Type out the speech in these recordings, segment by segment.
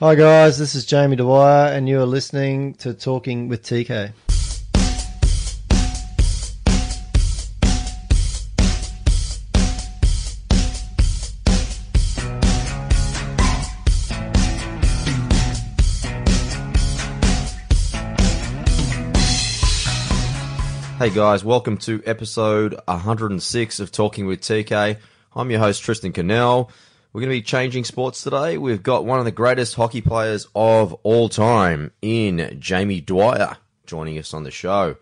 Hi guys, this is Jamie Dwyer, and you are listening to Talking with TK. Hey guys, welcome to episode 106 of Talking with TK. I'm your host Tristan Cannell. We're going to be changing sports today. We've got one of the greatest hockey players of all time in Jamie Dwyer joining us on the show.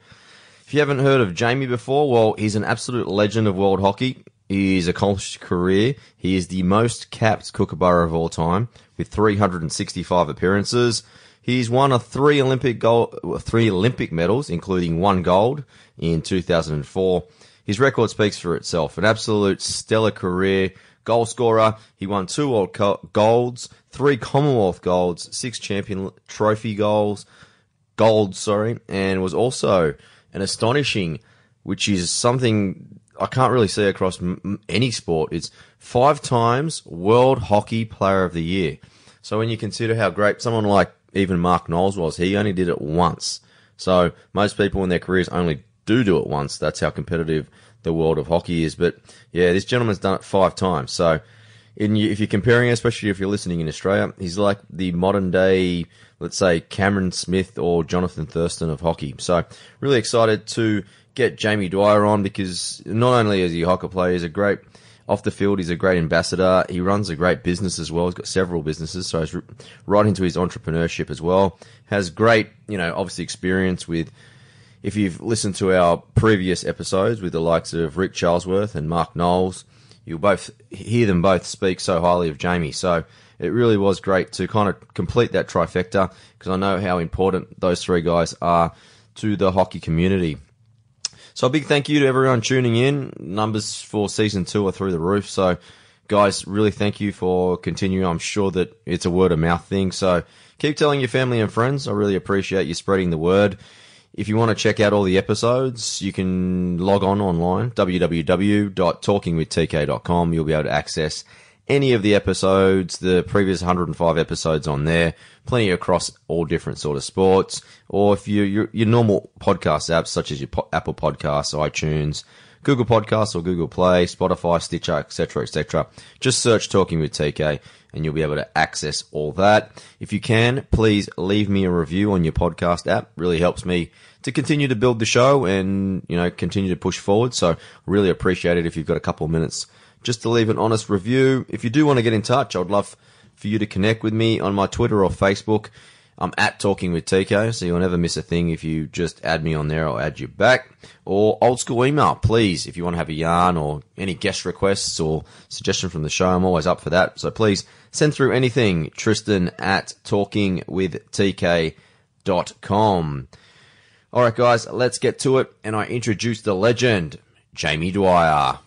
If you haven't heard of Jamie before, well, he's an absolute legend of world hockey. He's accomplished career. He is the most capped kookaburra of all time with 365 appearances. He's won a three Olympic gold, three Olympic medals, including one gold in 2004. His record speaks for itself. An absolute stellar career. Goal scorer. He won two World Cup golds, three Commonwealth golds, six champion trophy goals, gold, sorry, and was also an astonishing, which is something I can't really see across m- any sport. It's five times World Hockey Player of the Year. So when you consider how great someone like even Mark Knowles was, he only did it once. So most people in their careers only do do it once. That's how competitive the world of hockey is. But yeah, this gentleman's done it five times. So in, if you're comparing, especially if you're listening in Australia, he's like the modern day, let's say Cameron Smith or Jonathan Thurston of hockey. So really excited to get Jamie Dwyer on because not only is he a hockey player, he's a great off the field. He's a great ambassador. He runs a great business as well. He's got several businesses, so he's right into his entrepreneurship as well. Has great, you know, obviously experience with if you've listened to our previous episodes with the likes of Rick Charlesworth and Mark Knowles, you'll both hear them both speak so highly of Jamie. So it really was great to kind of complete that trifecta because I know how important those three guys are to the hockey community. So a big thank you to everyone tuning in. Numbers for season two are through the roof. So guys, really thank you for continuing. I'm sure that it's a word of mouth thing. So keep telling your family and friends. I really appreciate you spreading the word. If you want to check out all the episodes, you can log on online, www.talkingwithtk.com. You'll be able to access any of the episodes, the previous 105 episodes on there, plenty across all different sort of sports. Or if you your, your normal podcast apps such as your po- Apple Podcasts, iTunes, Google Podcasts or Google Play, Spotify, Stitcher, etc., etc. Just search Talking with TK and you'll be able to access all that. If you can, please leave me a review on your podcast app. Really helps me to continue to build the show and, you know, continue to push forward. So really appreciate it if you've got a couple of minutes just to leave an honest review. If you do want to get in touch, I'd love for you to connect with me on my Twitter or Facebook. I'm at Talking with TK, so you'll never miss a thing if you just add me on there. I'll add you back. Or old school email, please, if you want to have a yarn or any guest requests or suggestion from the show. I'm always up for that. So please send through anything. Tristan at talkingwithtk.com. All right, guys, let's get to it. And I introduce the legend, Jamie Dwyer.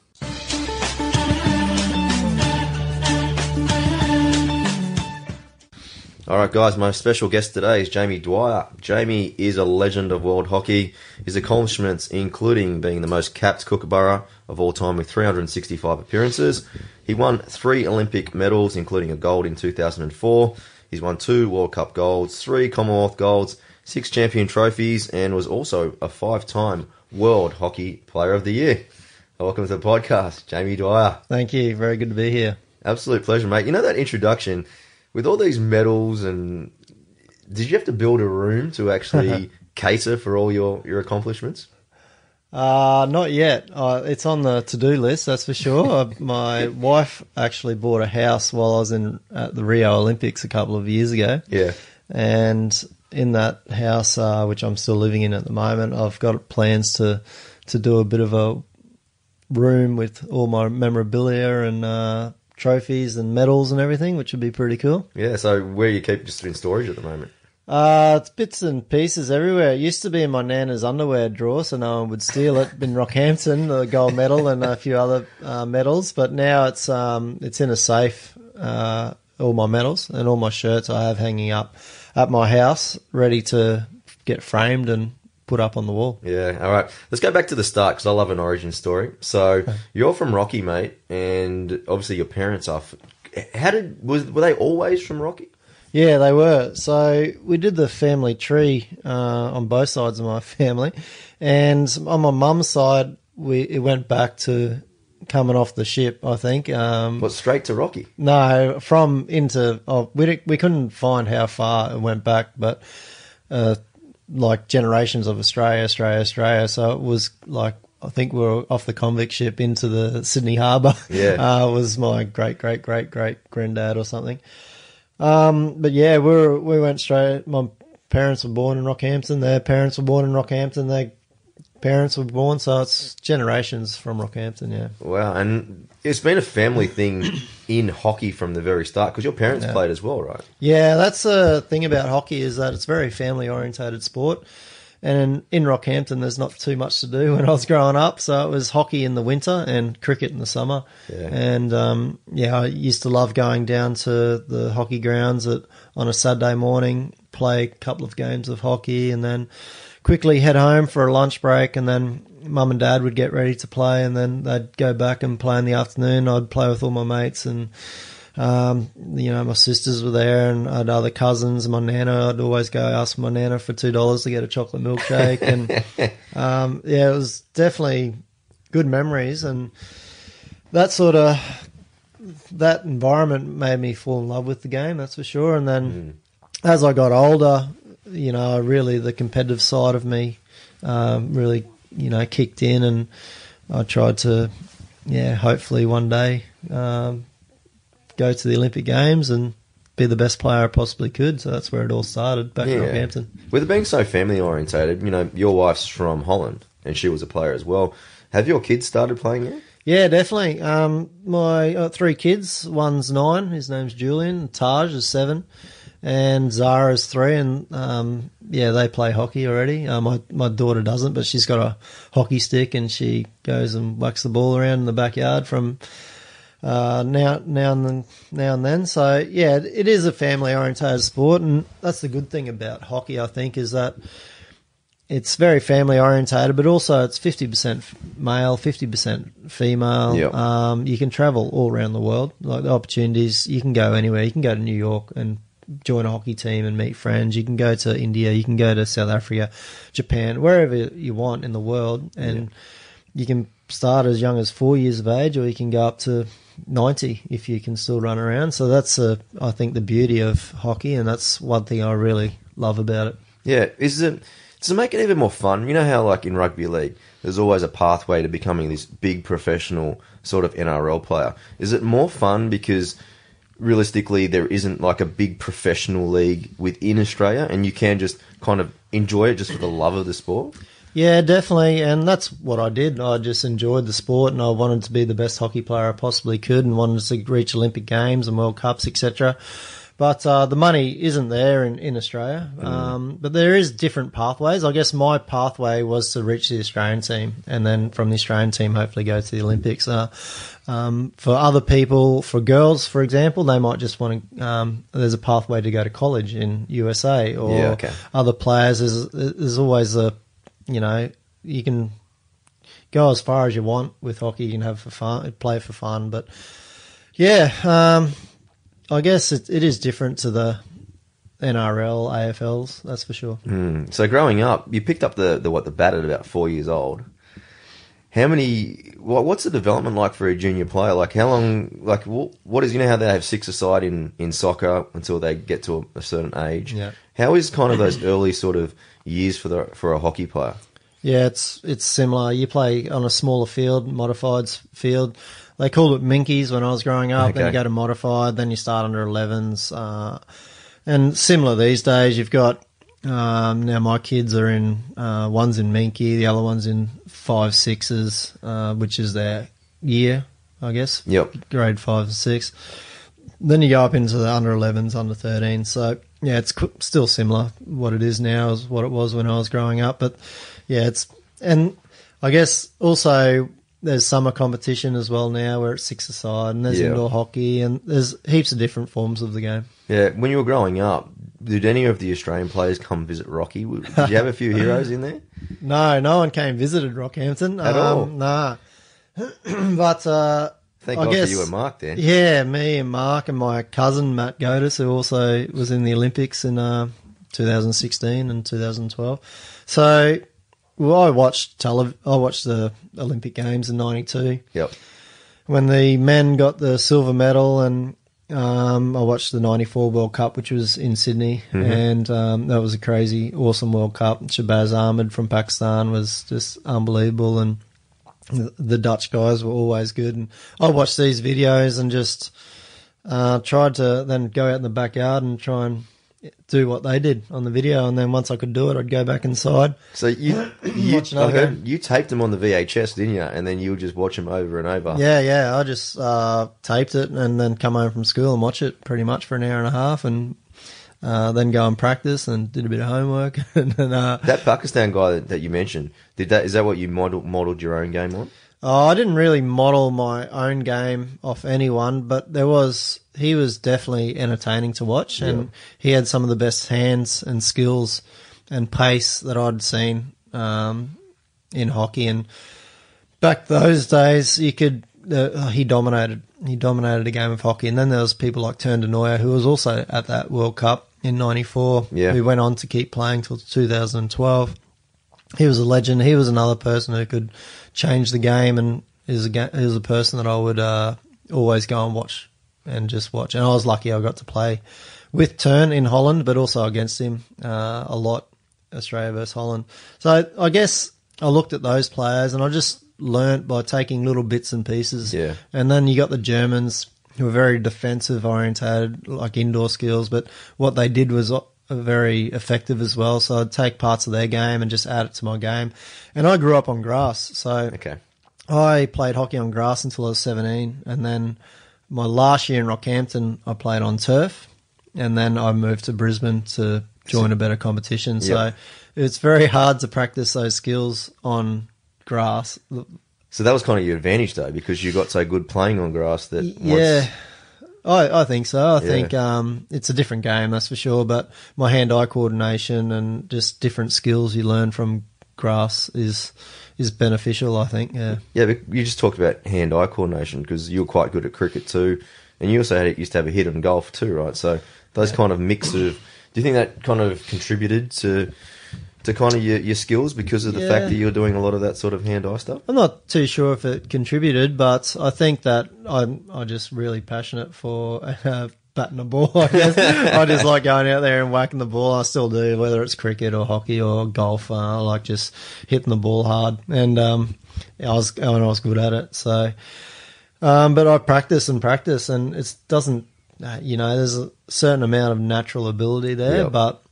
All right, guys, my special guest today is Jamie Dwyer. Jamie is a legend of world hockey. His accomplishments, including being the most capped kookaburra of all time with 365 appearances. He won three Olympic medals, including a gold in 2004. He's won two World Cup golds, three Commonwealth golds, six champion trophies, and was also a five time World Hockey Player of the Year. Welcome to the podcast, Jamie Dwyer. Thank you. Very good to be here. Absolute pleasure, mate. You know that introduction with all these medals and did you have to build a room to actually cater for all your, your accomplishments? Uh, not yet. Uh, it's on the to-do list, that's for sure. Uh, My wife actually bought a house while I was in at the Rio Olympics a couple of years ago, Yeah. and in that house, uh, which I'm still living in at the moment, I've got plans to to do a bit of a room with all my memorabilia and uh, trophies and medals and everything, which would be pretty cool. Yeah, so where you keep just in storage at the moment? Uh, it's bits and pieces everywhere. It used to be in my nana's underwear drawer, so no one would steal it. In Rockhampton, the gold medal and a few other uh, medals, but now it's um, it's in a safe. Uh, all my medals and all my shirts I have hanging up at my house, ready to get framed and put up on the wall. Yeah, all right. Let's go back to the start because I love an origin story. So you're from Rocky, mate, and obviously your parents are. f- How did was were they always from Rocky? Yeah, they were. So we did the family tree uh, on both sides of my family, and on my mum's side, we it went back to coming off the ship. I think. Um, But straight to Rocky. no, from into oh, we di- we couldn't find how far it went back, but uh, like generations of Australia, Australia, Australia. So it was like I think we were off the convict ship into the Sydney Harbour. Yeah. uh, was my great great great great granddad or something. Um, but yeah, we were, we went straight. My parents were born in Rockhampton. Their parents were born in Rockhampton. Their parents were born, so it's generations from Rockhampton. Yeah. Wow, and it's been a family thing in hockey from the very start because your parents Yeah. played as well, right? Yeah, that's the thing about hockey is that it's a very family orientated sport. And in, in Rockhampton, there's not too much to do when I was growing up. So it was hockey in the winter and cricket in the summer. Yeah. And um, yeah, I used to love going down to the hockey grounds at, on a Saturday morning, play a couple of games of hockey, and then quickly head home for a lunch break. And then mum and dad would get ready to play, and then they'd go back and play in the afternoon. I'd play with all my mates and um, you know, my sisters were there and I had other cousins. My nana, I'd always go ask my nana for two dollars to get a chocolate milkshake, and um, yeah, it was definitely good memories, and that sort of that environment made me fall in love with the game. That's for sure. And then as I got older, you know, really the competitive side of me um, really, you know, kicked in, and I tried to, yeah, hopefully one day. Um, go to the Olympic Games and be the best player I possibly could. So that's where it all started back in Yeah. Rockhampton. With it being so family orientated, you know, your wife's from Holland and she was a player as well. Have your kids started playing yet? Yeah, definitely. Um, my uh, three kids. One's nine. His name's Julian. Taj is seven, and Zara's three. And um, yeah, they play hockey already. Uh, my my daughter doesn't, but she's got a hockey stick and she goes and whacks the ball around in the backyard from uh, now now and then, now and then. So yeah, it- it is a family orientated sport, and that's the good thing about hockey. I think is that it's very family orientated, but also it's fifty percent male, fifty percent female. Yep. Um, you can travel all around the world. Like the opportunities, you can go anywhere. You can go to New York and join a hockey team and meet friends. You can go to India. You can go to South Africa, Japan, wherever you want in the world, and you can start as young as four years of age, or you can go up to ninety if you can still run around. So that's a, I think, the beauty of hockey, and that's one thing I really love about it. Yeah. Is it does it make it even more fun? You know how like in rugby league, there's always a pathway to becoming this big professional sort of NRL player. Is it more fun because realistically there isn't like a big professional league within Australia and you can just kind of enjoy it just for the love of the sport? Yeah, definitely, and that's what I did. I just enjoyed the sport, and I wanted to be the best hockey player I possibly could, and wanted to reach Olympic Games and World Cups, etc. But uh, the money isn't there in, in Australia. Um, but there is different pathways. I guess my pathway was to reach the Australian team, and then from the Australian team, hopefully go to the Olympics. Uh, um, for other people, for girls, for example, they might just want to. Um, there's a pathway to go to college in USA, or Yeah, okay. other players. There's, there's always a, you know, you can go as far as you want with hockey. You can have for fun, play for fun, but yeah, um, I guess it, it is different to the NRL, AFLs. That's for sure. Mm. So growing up, you picked up the, the what the bat at about four years old. How many? What, what's the development like for a junior player? Like how long? Like what, what is? You know how they have six aside in in soccer until they get to a, a certain age. Yeah. How is kind of those early sort of years for the for a hockey player? Yeah, it's it's similar. You play on a smaller field, modified field. They called it minkies when I was growing up. Then you go to modified. Then you start under 11s. Uh, and similar these days, you've got um, now my kids are in uh, one's in minky, the other one's in five sixes, uh, which is their year, I guess. Yep. grade five and six. Then you go up into the under 11s, under 13s. So yeah, it's still similar. What it is now is what it was when I was growing up. But yeah, it's and I guess also there's summer competition as well now where it's six aside and there's Yeah. indoor hockey and there's heaps of different forms of the game. Yeah. When you were growing up, did any of the Australian players come visit Rocky? Did you have a few heroes in there? No, no one came visited Rockhampton At um, all? Nah, but uh, Thank I God guess- for you and Mark then. Yeah, me and Mark and my cousin Matt Gohdes, who also was in the Olympics in uh, 2016 and 2012. So, well, I watched tele- I watched the Olympic Games in '92 Yep. when the men got the silver medal, and um, I watched the '94 World Cup, which was in Sydney, and um, that was a crazy, awesome World Cup. Shahbaz Ahmed from Pakistan was just unbelievable, and the- the Dutch guys were always good. And I watched these videos and just uh, tried to then go out in the backyard and try and do what they did on the video. And then once I could do it, I'd go back inside. So you, you Watch I heard you taped them on the VHS, didn't you? And then you would just watch them over and over. Yeah, yeah. I just uh, taped it and then come home from school and watch it pretty much for an hour and a half, and uh, then go and practice and did a bit of homework. and then, uh, That Pakistan guy that, that you mentioned, did that? Is that what you model, modeled your own game on? Oh, I didn't really model my own game off anyone, but there was he was definitely entertaining to watch, and he had some of the best hands and skills and pace that I'd seen um, in hockey. And back those days, you could uh, he dominated. He dominated a game of hockey, and then there was people like Teun de Nooijer, who was also at that World Cup in '94. Yeah. who went on to keep playing till 2012. He was a legend. He was another person who could change the game, and is a is a person that I would uh, always go and watch and just watch. And I was lucky I got to play with Teun in Holland, but also against him uh, a lot, Australia versus Holland. So I guess I looked at those players and I just learnt by taking little bits and pieces. Yeah. And then you got the Germans who were very defensive orientated, like indoor skills, but what they did was uh, very effective as well. So I'd take parts of their game and just add it to my game. And I grew up on grass, so Okay. I played hockey on grass until I was 17, and then my last year in Rockhampton, I played on turf, and then I moved to Brisbane to join a better competition. So it's very hard to practice those skills on grass. So that was kind of your advantage though, because you got so good playing on grass that Yeah. I, I think so. I Yeah. think um, it's a different game, that's for sure. But my hand-eye coordination and just different skills you learn from grass is is beneficial. I think. Yeah. Yeah, but you just talked about hand-eye coordination because you were quite good at cricket too, and you also had used to have a hit on golf too, right? So those kind of mix of, do you think that kind of contributed to to kind of your, your skills because of the fact that you're doing a lot of that sort of hand-eye stuff? I'm not too sure if it contributed, but I think that I'm I just really passionate for uh, batting a ball. I guess I just like going out there and whacking the ball. I still do, whether it's cricket or hockey or golf. Uh, I like just hitting the ball hard, and um, I was and I was good at it. So, um, but I practice and practice, and it doesn't. Uh, you know, there's a certain amount of natural ability there, Yep. but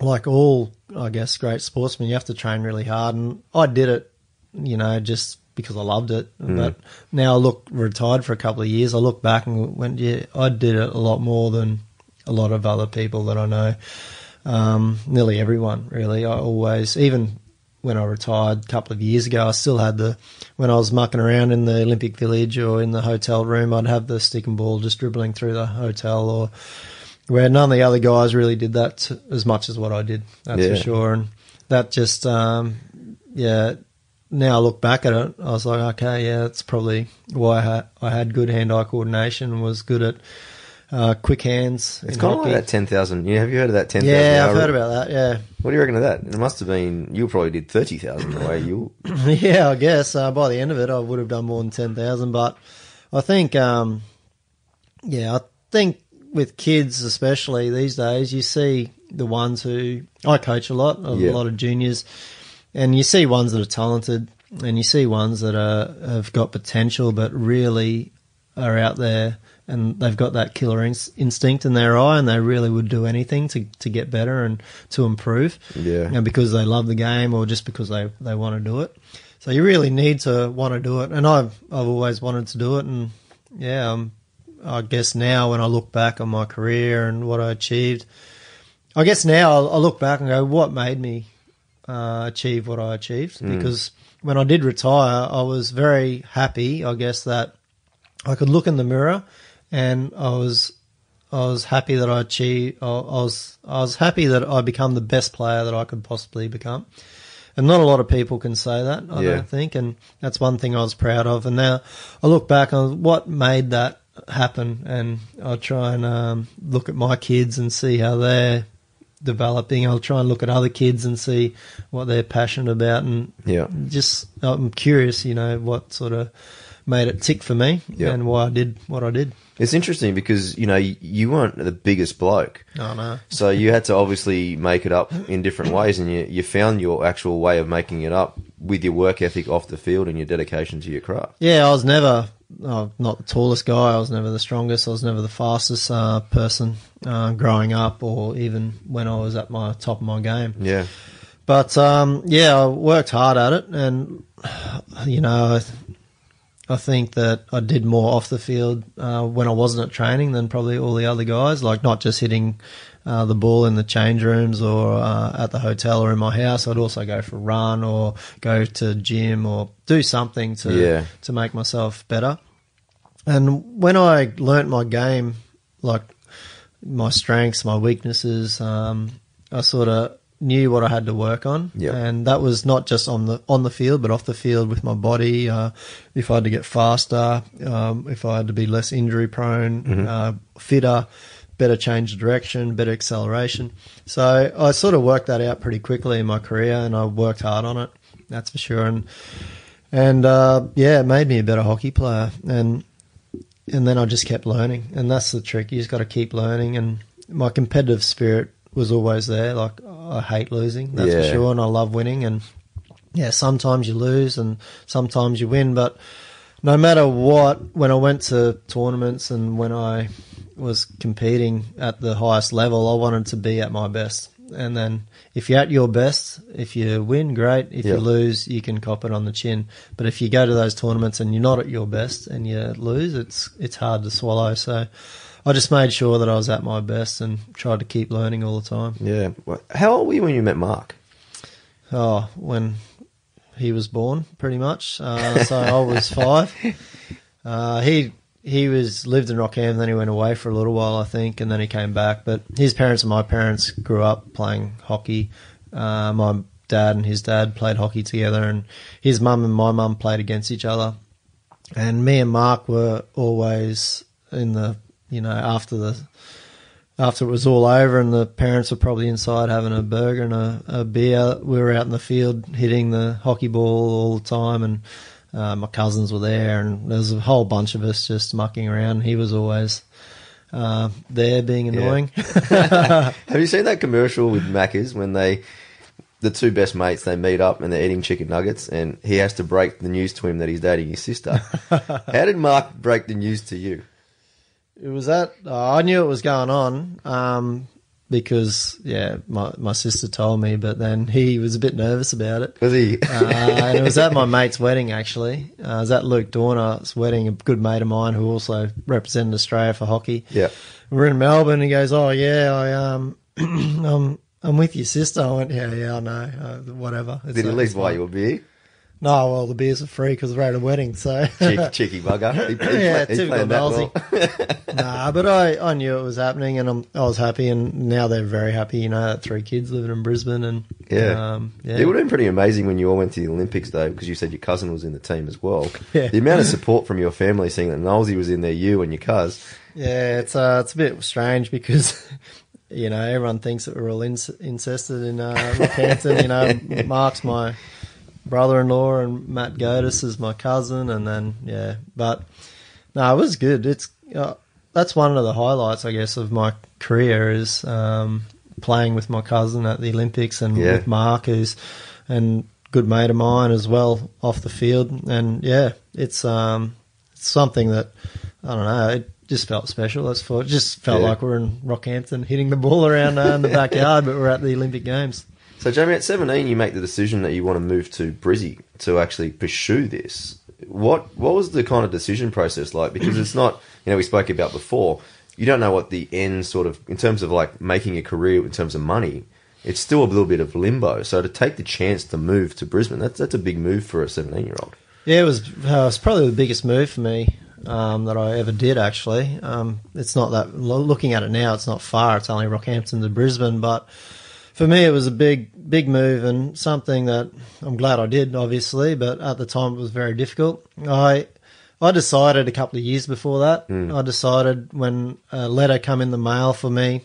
like all, I guess, great sportsmen, you have to train really hard. And I did it, you know, just because I loved it. But now I look retired for a couple of years. I look back and went, yeah, I did it a lot more than a lot of other people that I know. Um, nearly everyone, really. I always, even when I retired a couple of years ago, I still had the, when I was mucking around in the Olympic Village or in the hotel room, I'd have the stick and ball just dribbling through the hotel or where none of the other guys really did that t- as much as what I did. That's Yeah. for sure. And that just, um, yeah. Now I look back at it, I was like, okay, yeah, that's probably why I had, I had good hand-eye coordination, was good at uh, quick hands. It's in kind of like that ten thousand. Yeah, have you heard of that ten thousand? Yeah, I've heard about that. Yeah, What do you reckon of that? It must have been you probably did thirty thousand the way you. yeah, I guess uh, by the end of it, I would have done more than ten thousand. But I think, um, yeah, I think with kids, especially these days, you see the ones who I coach a lot, a Yeah. lot of juniors, and you see ones that are talented, and you see ones that are have got potential, but really are out there. And they've got that killer ins- instinct in their eye, and they really would do anything to, to get better and to improve. Yeah. Know, because they love the game or just because they, they want to do it. So you really need to want to do it. And I've, I've always wanted to do it. And yeah, um, I guess now when I look back on my career and what I achieved, I guess now I look back and go, what made me uh, achieve what I achieved? Because when I did retire, I was very happy, I guess, that I could look in the mirror and I was I was happy that I achieved. I I was I was happy that I become the best player that I could possibly become, and not a lot of people can say that. I Yeah. don't think, and that's one thing I was proud of. And now I look back on what made that happen, and I'll try and um, look at my kids and see how they're developing. I'll try and look at other kids and see what they're passionate about, and Yeah. just I'm curious, you know, what sort of made it tick for me Yeah. and why I did what I did. It's interesting because you know you, weren't the biggest bloke, I know. so you had to obviously make it up in different ways, and you you found your actual way of making it up with your work ethic off the field and your dedication to your craft. Yeah, I was never oh, not the tallest guy. I was never the strongest. I was never the fastest uh, person uh, growing up, or even when I was at my top of my game. Yeah, But um, yeah, I worked hard at it, and you know, I, think that I did more off the field uh, when I wasn't at training than probably all the other guys. Like not just hitting uh, the ball in the change rooms or uh, at the hotel or in my house. I'd also go for a run or go to gym or do something to Yeah. to make myself better. And when I learnt my game, like my strengths, my weaknesses, um, I sort of knew what I had to work on, Yeah. and that was not just on the on the field, but off the field with my body. Uh, if I had to get faster, um, if I had to be less injury prone, uh, fitter, better change of direction, better acceleration. So I sort of worked that out pretty quickly in my career, and I worked hard on it. That's for sure. And and uh, yeah, it made me a better hockey player. And and then I just kept learning, and that's the trick. You just got to keep learning. And my competitive spirit was always there. Like I hate losing, that's for sure, and I love winning. And yeah, sometimes you lose, and sometimes you win. But no matter what, when I went to tournaments and when I was competing at the highest level, I wanted to be at my best. And then if you're at your best, if you win, great. If Yeah. you lose, you can cop it on the chin. But if you go to those tournaments and you're not at your best and you lose, it's it's hard to swallow. So I just made sure that I was at my best and tried to keep learning all the time. yeah. How old were you when you met Mark? Oh, when he was born, pretty much. Uh, so I was five. Uh, he he was lived in Rockhampton, then he went away for a little while, I think, and then he came back. But his parents and my parents grew up playing hockey. Uh, my dad and his dad played hockey together, and his mum and my mum played against each other. And me and Mark were always in the you know after the after it was all over and the parents were probably inside having a burger and a, a beer, we were out in the field hitting the hockey ball all the time, and uh, my cousins were there, and there was a whole bunch of us just mucking around. He was always uh, there, being annoying. Have you seen that commercial with Macca's when they, the two best mates, they meet up and they're eating chicken nuggets, and he has to break the news to him that he's dating his sister? How did Mark break the news to you? It was that uh, I knew it was going on um, because yeah, my my sister told me, but then he was a bit nervous about it. Was he? uh, and it was at my mate's wedding actually. Uh, it was at Luke Doerner's wedding, a good mate of mine who also represented Australia for hockey. yeah. We're in Melbourne. He goes, "Oh yeah, I um, I'm I'm with your sister." I went, "Yeah, yeah, I know, uh, whatever." It's Did he at least it's buy you a beer? No, well, the beers are free because we're at a wedding, so Cheeky, cheeky bugger. He, he Yeah, he's typical Aussie. well. nah, but I, I knew it was happening, and I'm, I was happy, and now they're very happy. You know, three kids living in Brisbane, and Yeah. um, yeah, It would have been pretty amazing when you all went to the Olympics, though, because you said your cousin was in the team as well. Yeah. The amount of support from your family seeing that Nosey was in there, you and your cuz. Yeah, it's uh, it's a bit strange because you know everyone thinks that we're all inc- incested in uh, Rockhampton. you know, Mark's my brother-in-law and Matt Gohdes is my cousin, and then yeah, but no, it was good. It's uh, that's one of the highlights, I guess, of my career is um, playing with my cousin at the Olympics and Yeah. with Mark, who's and good mate of mine as well off the field, and yeah, it's um, it's something that I don't know. It just felt special. That's for it just felt Yeah. like we're in Rockhampton hitting the ball around uh, in the backyard, but we're at the Olympic Games. So, Jamie, at 17, you make the decision that you want to move to Brizzy to actually pursue this. What what was the kind of decision process like? Because it's not, you know, we spoke about before. You don't know what the end sort of, in terms of like making a career in terms of money, it's still a little bit of limbo. So to take the chance to move to Brisbane, that's that's a big move for a 17 year old. Yeah, it was. Uh, it was probably the biggest move for me um, that I ever did. Actually, um, it's not that. Looking at it now, it's not far. It's only Rockhampton to Brisbane, but for me, it was a big, big move and something that I'm glad I did, obviously, but at the time it was very difficult. I, I decided a couple of years before that. I decided when a letter come in the mail for me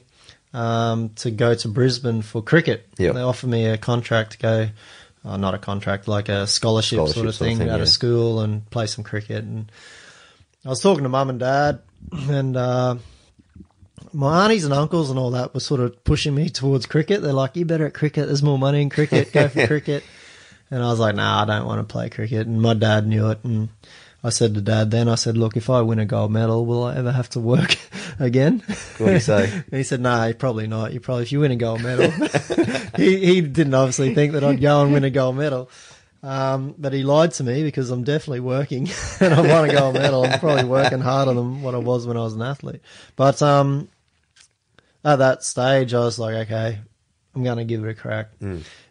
um, to go to Brisbane for cricket. Yep. They offered me a contract to go, uh, not a contract, like a scholarship, Scholarship sort of sort of thing, thing, out yeah. of school and play some cricket. And I was talking to mum and dad, and uh, my aunties and uncles and all that were sort of pushing me towards cricket. They're like, "You better at cricket. There's more money in cricket. Go for cricket." And I was like, "Nah, I don't want to play cricket." And my dad knew it, and I said to dad then, I said, "Look, if I win a gold medal, will I ever have to work again?" What did he say? he said, "No, probably not. You probably if you win a gold medal." he he didn't obviously think that I'd go and win a gold medal. Um, but he lied to me because I'm definitely working and I won a gold medal. I'm probably working harder than what I was when I was an athlete. But um, at that stage, I was like, okay, I'm going to give it a crack.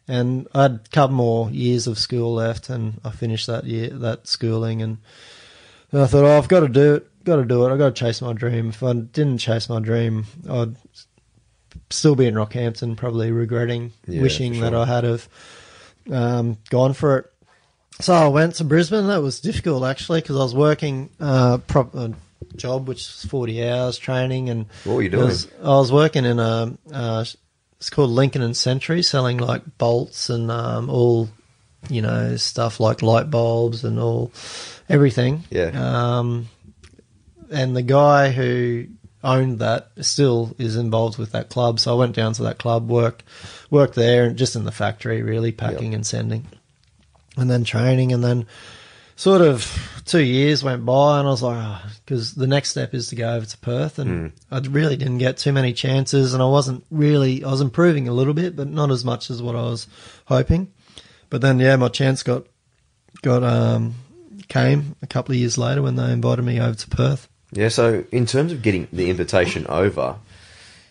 And I had a couple more years of school left, and I finished that year, that schooling, and, and I thought, oh, I've got to do it. Got to do it. I've got to chase my dream. If I didn't chase my dream, I'd still be in Rockhampton, probably regretting, Yeah, wishing for that. I had have um, gone for it. So I went to Brisbane. That was difficult actually because I was working uh, prop, a job which was forty hours training, and What were you doing? was- I was working in a uh, it's called Lincoln and Century, selling like bolts and um, all you know stuff like light bulbs and all everything. Yeah. Um, and the guy who owned that still is involved with that club. So I went down to that club, worked worked there, and just in the factory, really packing and sending, and then training, and then sort of two years went by, and I was like, because the next step is to go over to Perth, and I really didn't get too many chances, and I wasn't really, I was improving a little bit, but not as much as what I was hoping. But then, yeah, my chance got got um came a couple of years later when they invited me over to Perth. Yeah. So, in terms of getting the invitation over,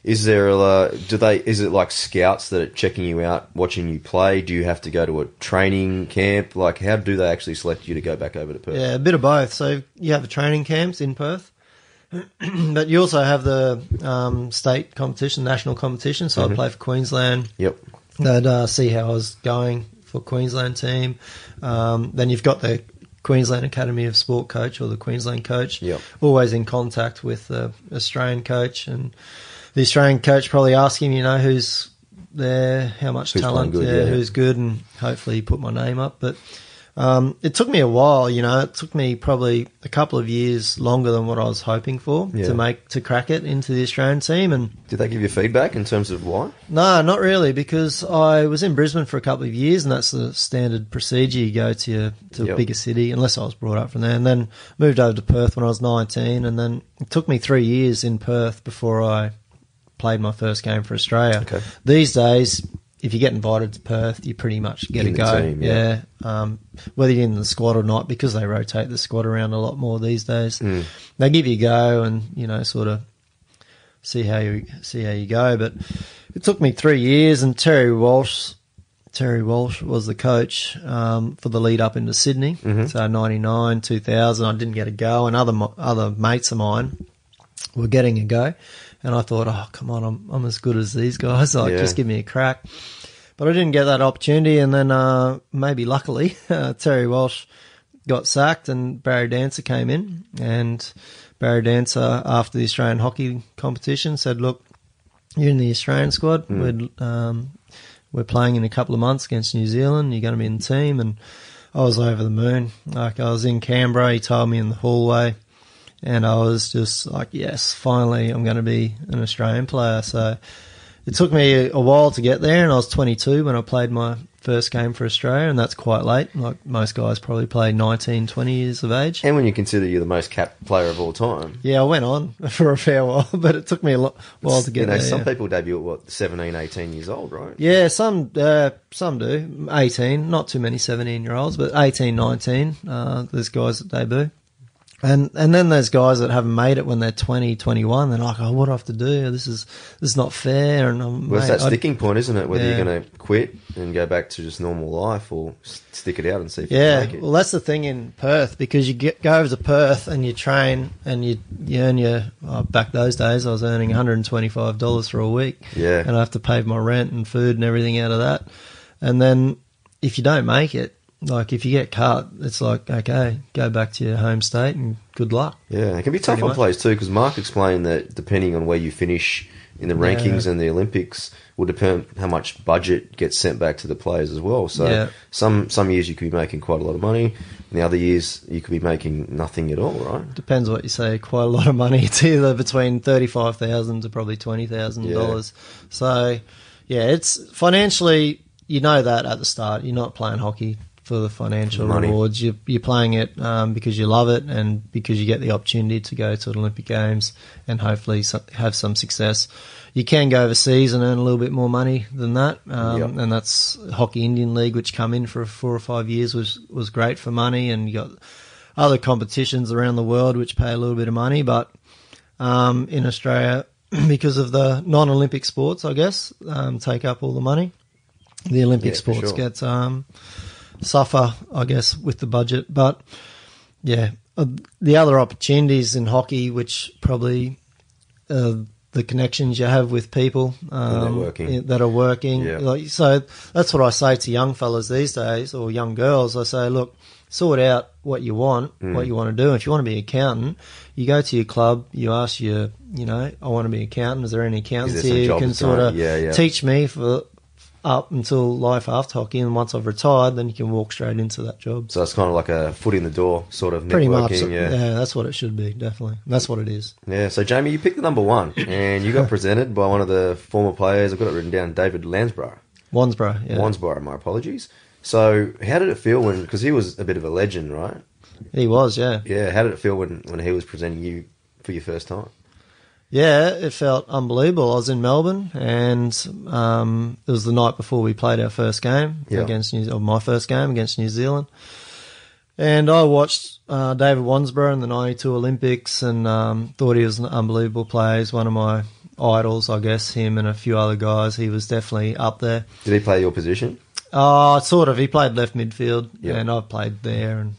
is there a do they? Is it like scouts that are checking you out, watching you play? Do you have to go to a training camp? Like, how do they actually select you to go back over to Perth? Yeah, a bit of both. So you have the training camps in Perth, but you also have the um, state competition, national competition. So I play for Queensland. Yep. They'd uh, see how I was going for Queensland team. Um, then you've got the Queensland Academy of Sport coach or the Queensland coach. Yep. Always in contact with the Australian coach and the Australian coach probably asking, you know, who's there, how much Who's talent, good, yeah, yeah. who's good, and hopefully put my name up. But um, it took me a while, you know. It took me probably a couple of years longer than what I was hoping for Yeah. to make to crack it into the Australian team, and Did they give you feedback in terms of why? no, not really, because I was in Brisbane for a couple of years, and that's the standard procedure. You go to your, to Yep. a bigger city, unless I was brought up from there, and then moved over to Perth when I was nineteen, and then it took me three years in Perth before I played my first game for Australia. Okay. These days, if you get invited to Perth, you pretty much get In a go. team, yeah. yeah. Um, whether you're in the squad or not, because they rotate the squad around a lot more these days. Mm. They give you a go, and you know, sort of see how you see how you go. But it took me three years, and Terry Walsh, Terry Walsh was the coach um, for the lead up into Sydney. So ninety nine, two thousand, I didn't get a go, and other other mates of mine were getting a go, and I thought, oh come on, I'm I'm as good as these guys. Like Yeah. just give me a crack. But I didn't get that opportunity, and then uh, maybe luckily uh, Terry Walsh got sacked, and Barry Dancer came in, and Barry Dancer after the Australian hockey competition said, "Look, you're in the Australian squad. We're um, we're playing in a couple of months against New Zealand. You're going to be in the team." And I was over the moon. Like I was in Canberra. He told me in the hallway, and I was just like, "Yes, finally, I'm going to be an Australian player." So it took me a while to get there, and I was 22 when I played my first game for Australia, and that's quite late. Like most guys probably play 19, 20 years of age. And when you consider you're the most capped player of all time, Yeah, I went on for a fair while, but it took me a lot, while to get you know, there. some yeah. people debut at what 17, 18 years old, right? Yeah, some uh, some do. 18, not too many 17 year olds, but 18, 19, uh, there's guys that debut. And and then there's guys that haven't made it when they're 20, 21. They're like, oh, what do I have to do? This is this is not fair. And I'm, Well, it's mate, that sticking point, isn't it? Whether Yeah. you're going to quit and go back to just normal life or stick it out and see if you Yeah, can make it. well, that's the thing in Perth because you get, go over to Perth and you train and you, you earn your. Oh, back those days, I was earning one hundred and twenty five dollars for a week. Yeah. and I have to pay my rent and food and everything out of that. And then if you don't make it, like if you get cut, it's like okay, go back to your home state and good luck. Yeah, it can be tough on much. players too, because Mark explained that depending on where you finish in the rankings Yeah. and the Olympics will depend how much budget gets sent back to the players as well. So Yeah. some some years you could be making quite a lot of money, and the other years you could be making nothing at all, right? Depends what you say. Quite a lot of money. It's either between thirty five thousand to probably twenty thousand dollars. So, yeah, it's financially. You know that at the start. You're not playing hockey for the financial Money. rewards. You're, you're playing it um, because you love it and because you get the opportunity to go to the Olympic Games and hopefully have some success. You can go overseas and earn a little bit more money than that, um, Yep. and that's Hockey Indian League, which come in for four or five years was was great for money, and you got other competitions around the world which pay a little bit of money, but um, in Australia, because of the non-Olympic sports, I guess, um, take up all the money. The Olympic Yeah, sports sure. get um, suffer, I guess, with the budget. But yeah, uh, the other opportunities in hockey, which probably uh, the connections you have with people um, working. that are working. Yeah. Like, so that's what I say to young fellas these days or young girls. I say, look, sort out what you want, Mm. what you want to do. If you want to be an accountant, you go to your club, you ask your, you know, I want to be an accountant. Is there any accountants there here who can sort of Yeah, yeah. teach me for up until life after hockey? And once I've retired, then you can walk straight into that job. So it's kind of like a foot in the door sort of Pretty much, yeah. yeah, that's what it should be. Definitely, that's what it is. Yeah, so Jamie, you picked the number one, and you got presented by one of the former players. I've got it written down, David Lansborough. Wansbrough, yeah, Wansbrough, my apologies. So, how did it feel when, because he was a bit of a legend, right? he was, yeah. Yeah, how did it feel when, when he was presenting you for your first time? Yeah, it felt unbelievable. I was in Melbourne, and um, it was the night before we played our first game Yeah. against New, or my first game against New Zealand. And I watched uh, David Wansbrough in the '92 Olympics, and um, thought he was an unbelievable player. He's one of my idols, I guess. Him and a few other guys. He was definitely up there. Did he play your position? Uh, sort of. He played left midfield, Yeah. and I played there. And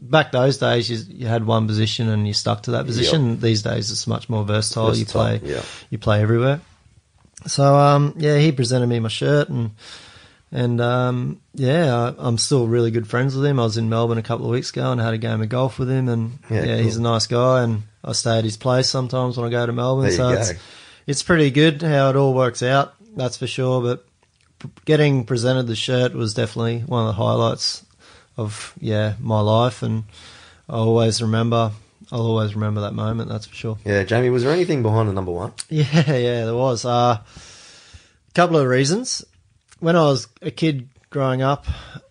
back those days, you, you had one position and you stuck to that position. These days, it's much more versatile. You play, yeah. you play everywhere. So, um, yeah, he presented me my shirt, and and um, yeah, I, I'm still really good friends with him. I was in Melbourne a couple of weeks ago and had a game of golf with him, and Yeah, yeah, he's a nice guy, and I stay at his place sometimes when I go to Melbourne. So go. it's it's pretty good how it all works out. That's for sure. But getting presented the shirt was definitely one of the highlights of yeah my life, and I always remember. I'll always remember that moment. That's for sure. Yeah, Jamie, was there anything behind the number one? Yeah, yeah, there was a uh, couple of reasons. When I was a kid growing up,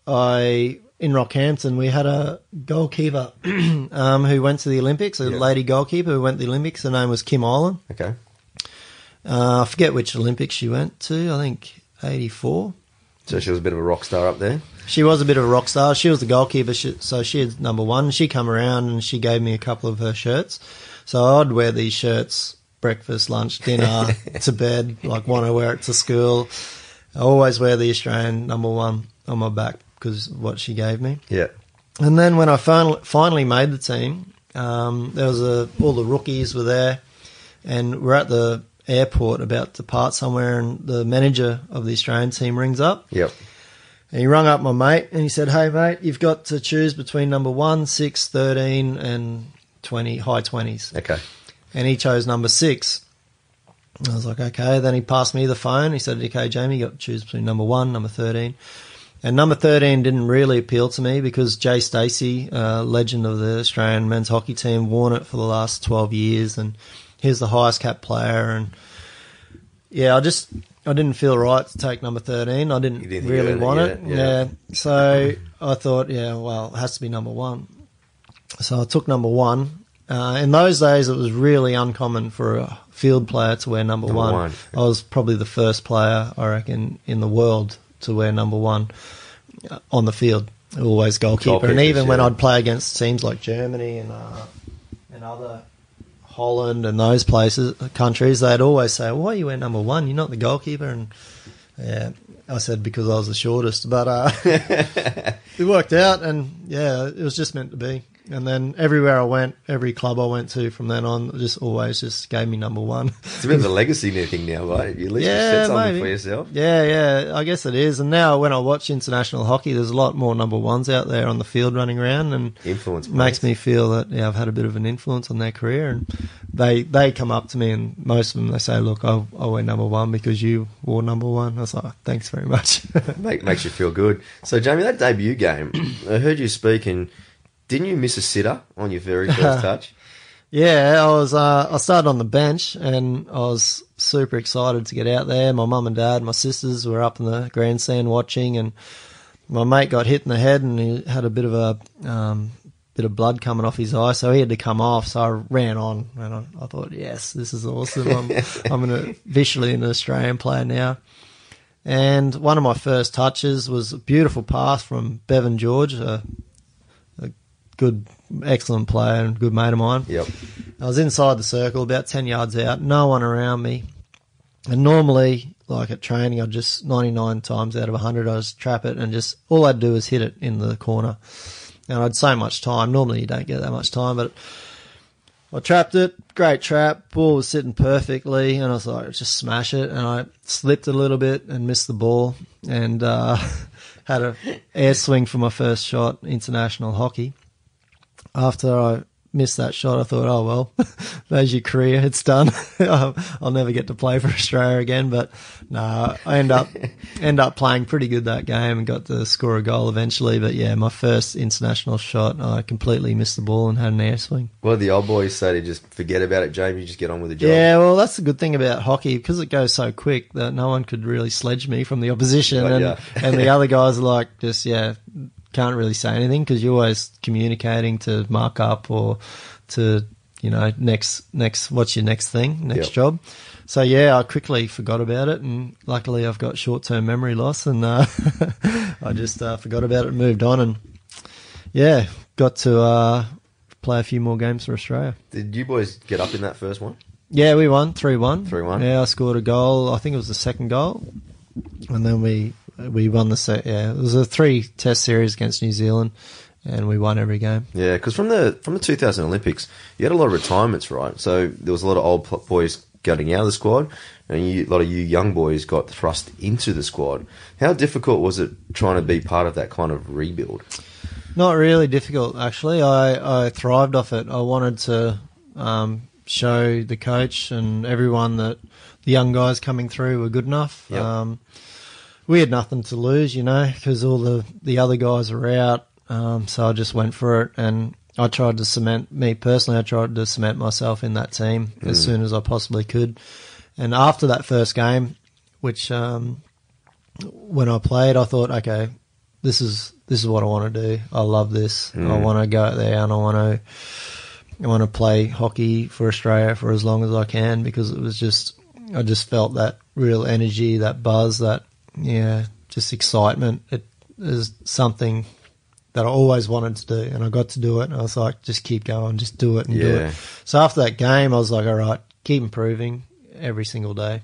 I in Rockhampton we had a goalkeeper um, who went to the Olympics, a Yeah. lady goalkeeper who went to the Olympics. Her name was Kim Island. Okay. Uh, I forget which Olympics she went to. I think eighty four. So she was a bit of a rock star up there. She was a bit of a rock star. She was the goalkeeper, she, so she had number one. She come around and she gave me a couple of her shirts. So I'd wear these shirts breakfast, lunch, dinner, to bed. Like want to wear it to school. I always wear the Australian number one on my back because what she gave me. Yeah. And then when I finally, finally made the team, um, there was a all the rookies were there, and we're at the airport about to part somewhere, and the manager of the Australian team rings up. Yep. And he rung up my mate and he said, Hey, mate, you've got to choose between number one, six, 13, and 20, high 20s. Okay. And he chose number six. I was like, Okay. Then he passed me the phone. He said, Okay, Jamie, you've got to choose between number one, number 13. And number 13 didn't really appeal to me because Jay Stacey, uh, legend of the Australian men's hockey team, worn it for the last 12 years. And he's the highest cap player. And yeah, I just, I didn't feel right to take number 13. I didn't, didn't really you want it. it yeah. yeah. So I thought, yeah, well, it has to be number one. So I took number one. Uh, in those days, it was really uncommon for a field player to wear number, Number one. one. I was probably the first player, I reckon, in the world to wear number one on the field. Always goalkeeper. and Goalkeepers, even when. I'd play against teams like Germany and uh, and other Holland and those places, countries, they'd always say, "Why you went number one? You're not the goalkeeper." And yeah, I said because I was the shortest, but uh, it worked out, and yeah, it was just meant to be. And then everywhere I went, every club I went to from then on, just always just gave me number one. It's a bit of a legacy thing now, right? You at least Yeah, set something maybe. for yourself. Yeah, yeah, I guess it is. And now when I watch international hockey, there's a lot more number ones out there on the field running around, and Influence makes me feel that yeah, I've had a bit of an influence on their career. And they they come up to me, and most of them they say, "Look, I, I went number one because you wore number one." I was like, "Thanks very much." Make, makes you feel good. So, Jamie, that debut game, I heard you speak, and didn't you miss a sitter on your very first touch? Yeah, I was. Uh, I started on the bench, and I was super excited to get out there. My mum and dad, my sisters were up in the grandstand watching, and my mate got hit in the head, and he had a bit of a um, bit of blood coming off his eye, so he had to come off. So I ran on, and I, I thought, yes, this is awesome. I'm, I'm an, officially an Australian player now. And one of my first touches was a beautiful pass from Bevan George, a, a good, excellent player and good mate of mine. Yep. I was inside the circle, about 10 yards out, no one around me. And normally, like at training, I'd just 99 times out of 100, I'd just trap it and just all I'd do is hit it in the corner. And I'd so much time. Normally, you don't get that much time, but I trapped it. Great trap. Ball was sitting perfectly, and I was like, just smash it. And I slipped a little bit and missed the ball, and uh, had a air swing for my first shot, international hockey. After I missed that shot, I thought, oh well, there's your career. It's done. I'll never get to play for Australia again. But no, I end up end up playing pretty good that game and got to score a goal eventually. But yeah, my first international shot, I completely missed the ball and had an air swing. Well, the old boys say to just forget about it, Jamie? You just get on with the job. Yeah, well, that's the good thing about hockey because it goes so quick that no one could really sledge me from the opposition, Right, and yeah. and the other guys are like just yeah can't really say anything because you're always communicating to mark up or to you know next next what's your next thing next Yep. job. So yeah, I quickly forgot about it, and luckily I've got short term memory loss, and uh, I just uh, forgot about it and moved on, and yeah, got to uh, play a few more games for Australia. Did you boys get up in that first one? Yeah, we won three one. 3-1. Yeah, I scored a goal. I think it was the second goal, and then we we won the set. Yeah, it was a three test series against New Zealand, and we won every game. Yeah, because from the from the 2000 Olympics, you had a lot of retirements, right? So there was a lot of old boys getting out of the squad, and you, a lot of you young boys got thrust into the squad. How difficult was it trying to be part of that kind of rebuild? Not really difficult, actually. I, I thrived off it. I wanted to um, show the coach and everyone that the young guys coming through were good enough. Yep. Um, we had nothing to lose, you know, because all the, the other guys were out. Um, so I just went for it and I tried to cement, me personally, I tried to cement myself in that team as soon as I possibly could. And after that first game, which um, when I played, I thought, okay, this is this is what I want to do. I love this. I want to go out there and I want to I want to play hockey for Australia for as long as I can because it was just I just felt that real energy, that buzz, that yeah, just excitement. It is something that I always wanted to do, and I got to do it. And I was like, just keep going, just do it and do it. So after that game, I was like, all right, keep improving every single day.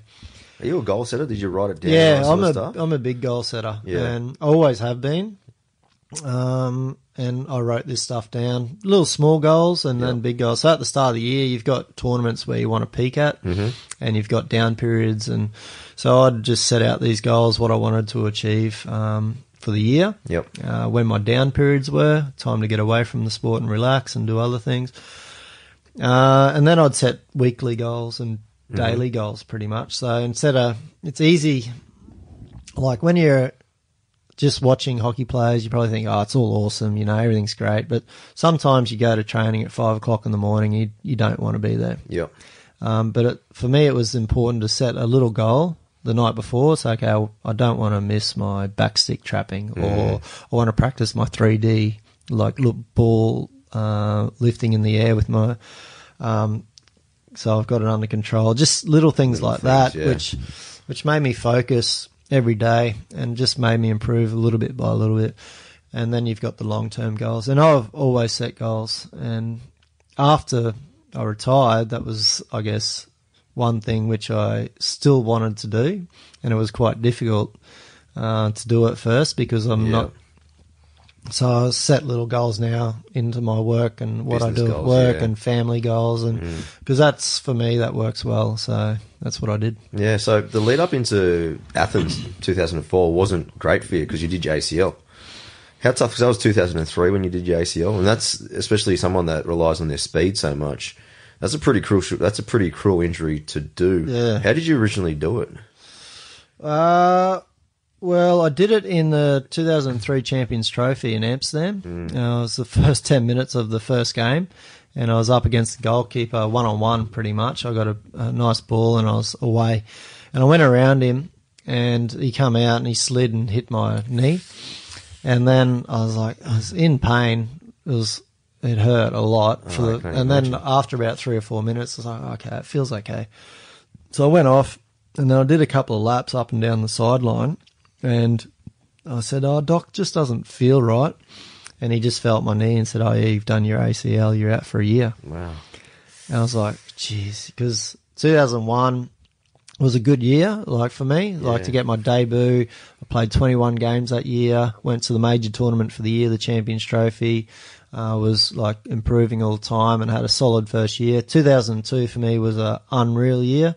Are you a goal setter? Did you write it down? Yeah, I'm a am a big goal setter, Yeah. and always have been. Um, and I wrote this stuff down, little small goals and then Yep. big goals. So at the start of the year, you've got tournaments where you want to peak at, Mm-hmm. and you've got down periods, and so I'd just set out these goals, what I wanted to achieve um, for the year. Yep. Uh, when my down periods were, time to get away from the sport and relax and do other things. Uh, and then I'd set weekly goals and daily goals pretty much. So instead of, it's easy, like when you're just watching hockey players, you probably think, oh, it's all awesome, you know, everything's great. But sometimes you go to training at five o'clock in the morning, you, you don't want to be there. Yep. Um, but it, for me, it was important to set a little goal the night before. So, okay, I- I don't want to miss my backstick trapping, or I want to practice my 3D, like look, ball uh, lifting in the air with my. Um, so I've got it under control. Just little things Little like things, that, yeah. which which made me focus every day and just made me improve a little bit by a little bit. And then you've got the long term goals, and I've always set goals and after I retired, that was, I guess, one thing which I still wanted to do, and it was quite difficult uh, to do at first because I'm Yeah. not. So I set little goals now into my work and what I Business do at work yeah. and family goals, and because that's for me that works well. So that's what I did. Yeah, so the lead up into Athens 2004 wasn't great for you because you did your ACL. How tough? Because that was 2003 when you did your ACL, and that's especially someone that relies on their speed so much. That's a pretty crucial. That's a pretty cruel injury to do. Yeah. How did you originally do it? Uh, well, I did it in the 2003 Champions Trophy in Amsterdam. Uh, it was the first 10 minutes of the first game, and I was up against the goalkeeper one on one pretty much. I got a, a nice ball and I was away. And I went around him, and he come out and he slid and hit my knee. And then I was like, I was in pain. It was, it hurt a lot. For Oh, the, and then after about three or four minutes, I was like, okay, it feels okay. So I went off, and then I did a couple of laps up and down the sideline, and I said, "Oh, doc, just doesn't feel right." And he just felt my knee and said, "Oh, yeah, you've done your ACL. You're out for a year." Wow. And I was like, "Jeez," because 2001 was a good year, like for me, like to get my debut. I played 21 games that year. Went to the major tournament for the year, the Champions Trophy. Uh, was like improving all the time and had a solid first year. 2002 for me was a unreal year.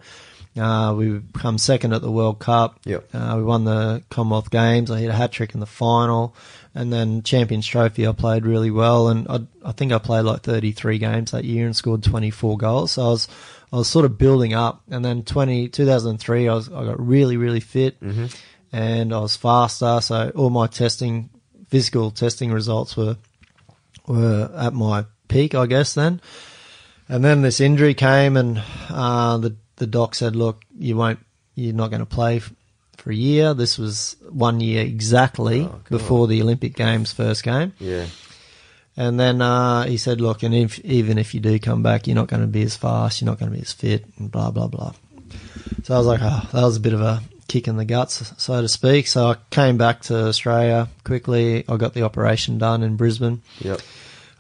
Uh, we come second at the World Cup. Yep. Uh, we won the Commonwealth Games. I hit a hat trick in the final, and then Champions Trophy. I played really well, and I, I think I played like 33 games that year and scored 24 goals. So I was I was sort of building up, and then 20, 2003, I was I got really really fit, and I was faster. So all my testing, physical testing results were were at my peak, I guess then. And then this injury came, and uh, the the doc said, "Look, you won't, you're not going to play f- for a year." This was one year exactly Oh, before the Olympic Games first game. Yeah. And then uh, he said, "Look, and if, even if you do come back, you're not going to be as fast, you're not going to be as fit, and blah blah blah." So I was like, "Oh, that was a bit of a kick in the guts, so to speak." So I came back to Australia quickly. I got the operation done in Brisbane. Yep.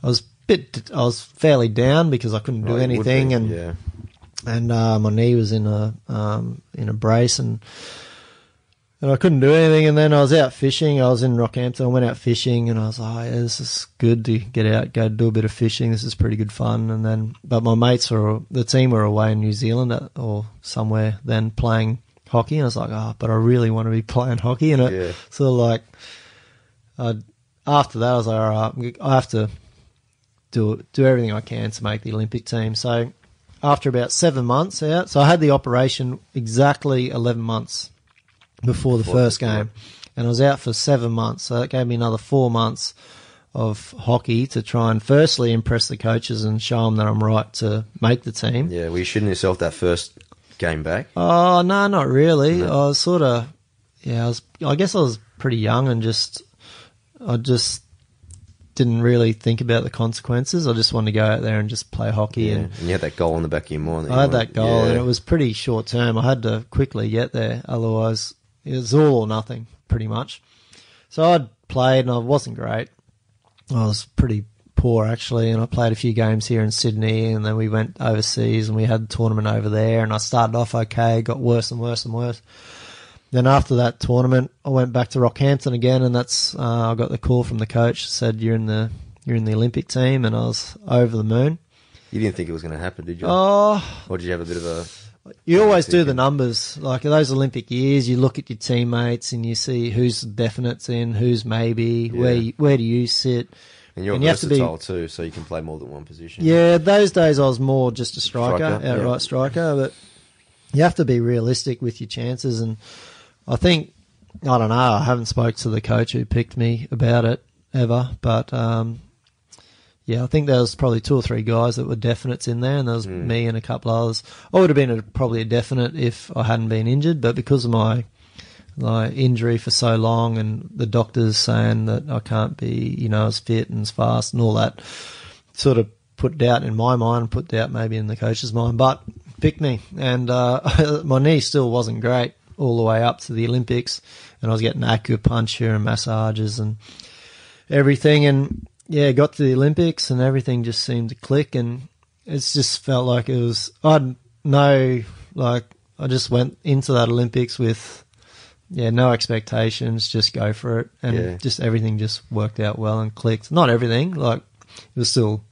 I was bit, I was fairly down because I couldn't do Right, anything, and yeah. And uh, my knee was in a um, in a brace, and and I couldn't do anything. And then I was out fishing. I was in Rockhampton. I went out fishing, and I was like, yeah, "This is good to get out, go do a bit of fishing. This is pretty good fun." And then, but my mates were the team were away in New Zealand at, or somewhere then playing hockey, and I was like, "Oh, but I really want to be playing hockey." And it Yeah. sort of like, I after that, I was like, "All right, I have to." do do everything I can to make the Olympic team. So after about seven months out, so I had the operation exactly eleven months before the Before first the- game, and I was out for seven months. So that gave me another four months of hockey to try and firstly impress the coaches and show them that I'm right to make the team. Yeah. Were you shitting yourself that first game back? Oh no, not really. No. I was sort of, yeah. I was. I guess I was pretty young and just, I just didn't really think about the consequences. I just wanted to go out there and just play hockey Yeah. and And you had that goal in the back of your mind. I had that goal, Yeah. and it was pretty short term. I had to quickly get there, otherwise it was all or nothing, pretty much. So I'd played, and I wasn't great. I was pretty poor actually, and I played a few games here in Sydney, and then we went overseas, and we had the tournament over there, and I started off okay, got worse and worse and worse. Then after that tournament, I went back to Rockhampton again, and that's uh, I got the call from the coach said you're in the you're in the Olympic team, and I was over the moon. You didn't think it was going to happen, did you? Oh, Or did you have a bit of a? You always do the numbers. Like those Olympic years, you look at your teammates and you see who's definites in, who's maybe, where you, where do you sit. And you're And you have to be- versatile too, so you can play more than one position. Yeah, those days I was more just a striker, Striker, outright yeah. striker, but you have to be realistic with your chances. And I think, I don't know, I haven't spoke to the coach who picked me about it ever, but um, yeah, I think there was probably two or three guys that were definites in there, and there was Hmm. me and a couple others. I would have been a, probably a definite if I hadn't been injured, but because of my my injury for so long, and the doctors saying that I can't be, you know, as fit and as fast and all that, sort of put doubt in my mind, put doubt maybe in the coach's mind, but picked me, and uh, my knee still wasn't great all the way up to the Olympics, and I was getting acupuncture and massages and everything, and yeah, got to the Olympics and everything just seemed to click, and it's just felt like it was. I'd no like I just went into that Olympics with yeah no expectations, just go for it, and Yeah. just everything just worked out well and clicked. Not everything, like it was still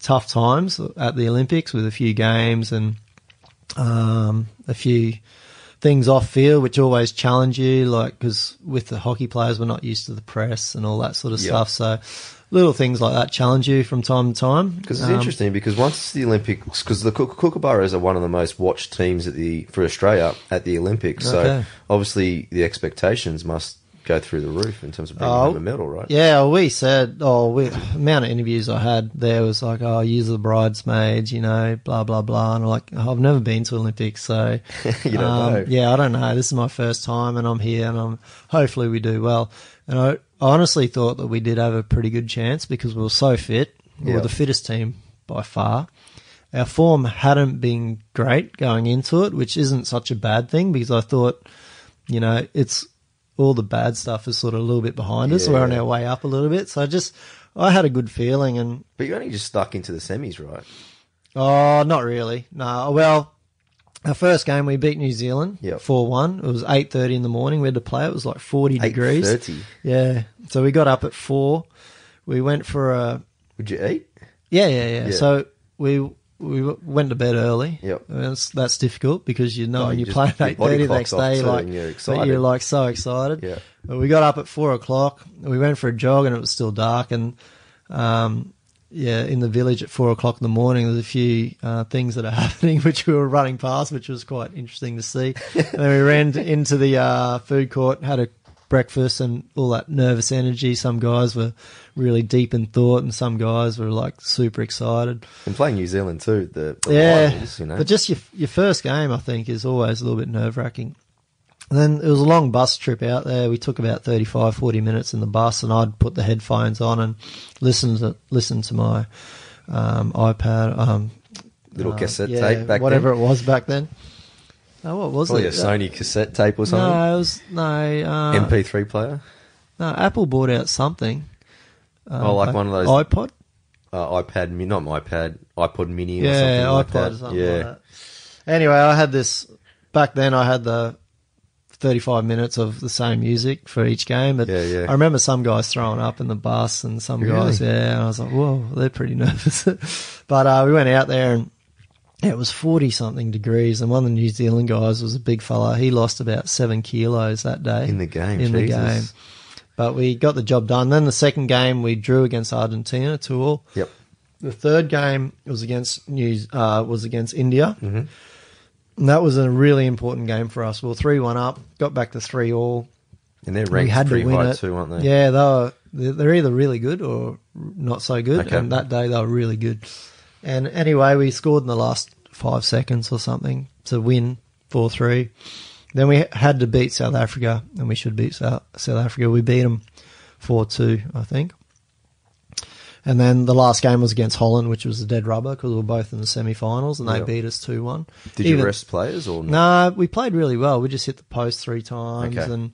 tough times at the Olympics with a few games and um, a few things off field, which always challenge you. Like because with the hockey players, we're not used to the press and all that sort of Yeah. stuff. So little things like that challenge you from time to time. Because it's Um, interesting because once the Olympics, because the Kookaburras are one of the most watched teams at the for Australia at the Olympics. So obviously the expectations must go through the roof in terms of bringing Oh, home a medal, right? Yeah, we said, oh, we, amount of interviews I had there was like, oh, use the bridesmaids, you know, blah, blah, blah. And I'm like, oh, I've never been to Olympics, so. You don't um, know. Yeah, I don't know. This is my first time and I'm here and I'm, hopefully we do well. And I honestly thought that we did have a pretty good chance because we were so fit. We Yeah. were the fittest team by far. Our form hadn't been great going into it, which isn't such a bad thing because I thought, you know, it's all the bad stuff is sort of a little bit behind us. We're on our way up a little bit. So I just, I had a good feeling and, But you only just stuck into the semis, right? oh, not really. No, well, our first game we beat New Zealand Yep. 4-1. It was 8.30 in the morning. We had to play. It was like 40 degrees. 8:30. Yeah. So we got up at four. We went for a, Would you eat? yeah, yeah, yeah. Yeah. So we, we went to bed early. Yep. That's, that's difficult because you know Oh, when you you, play at eight thirty the next day, like you're excited. you're like so excited. Yeah. But we got up at four o'clock. We went for a jog and it was still dark. And um, yeah, in the village at four o'clock in the morning, there's a few uh, things that are happening which we were running past, which was quite interesting to see. and then we ran into the uh, food court, had a breakfast, and all that nervous energy. Some guys were really deep in thought, and some guys were like super excited. And playing New Zealand too, the, the Yeah, rivals, you know. but just your your first game, I think, is always a little bit nerve wracking. And then it was a long bus trip out there. We took about 35, 40 minutes in the bus, and I'd put the headphones on and listen to listen to my um, iPad, um, Little uh, cassette yeah, tape back whatever then. it was back then. Oh, what was Probably a it? Sony cassette tape or something. No, it was no. Uh, MP3 player. no, Apple bought out something. Uh, Oh, like one of those- iPod. Uh, iPad, not my iPad, iPod Mini or yeah, something like iPod that. or something yeah, like that. Anyway, I had this back then. I had the thirty-five minutes of the same music for each game. But Yeah, yeah. I remember some guys throwing up in the bus, and some Really? guys, yeah. And I was like, whoa, they're pretty nervous. but uh, we went out there and. It was forty something degrees, and one of the New Zealand guys was a big fella. He lost about seven kilos that day in the game. in the game. But we got the job done. Then the second game we drew against Argentina, two all. Yep. The third game was against New uh, was against India, Mhm. and that was a really important game for us. We were three one up, got back to three all. And they're We ranked had to pretty win high it. too, aren't they? Yeah, they were, they're they're either really good or not so good. Okay. And that day they were really good. And anyway, we scored in the last five seconds or something to win four three. Then we had to beat South Africa, and we should beat South, South Africa. We beat them four two, I think. And then the last game was against Holland, which was a dead rubber because we were both in the semi-finals, and they beat us two one. Did you rest players or? No, we played really well. We just hit the post three times, Okay. and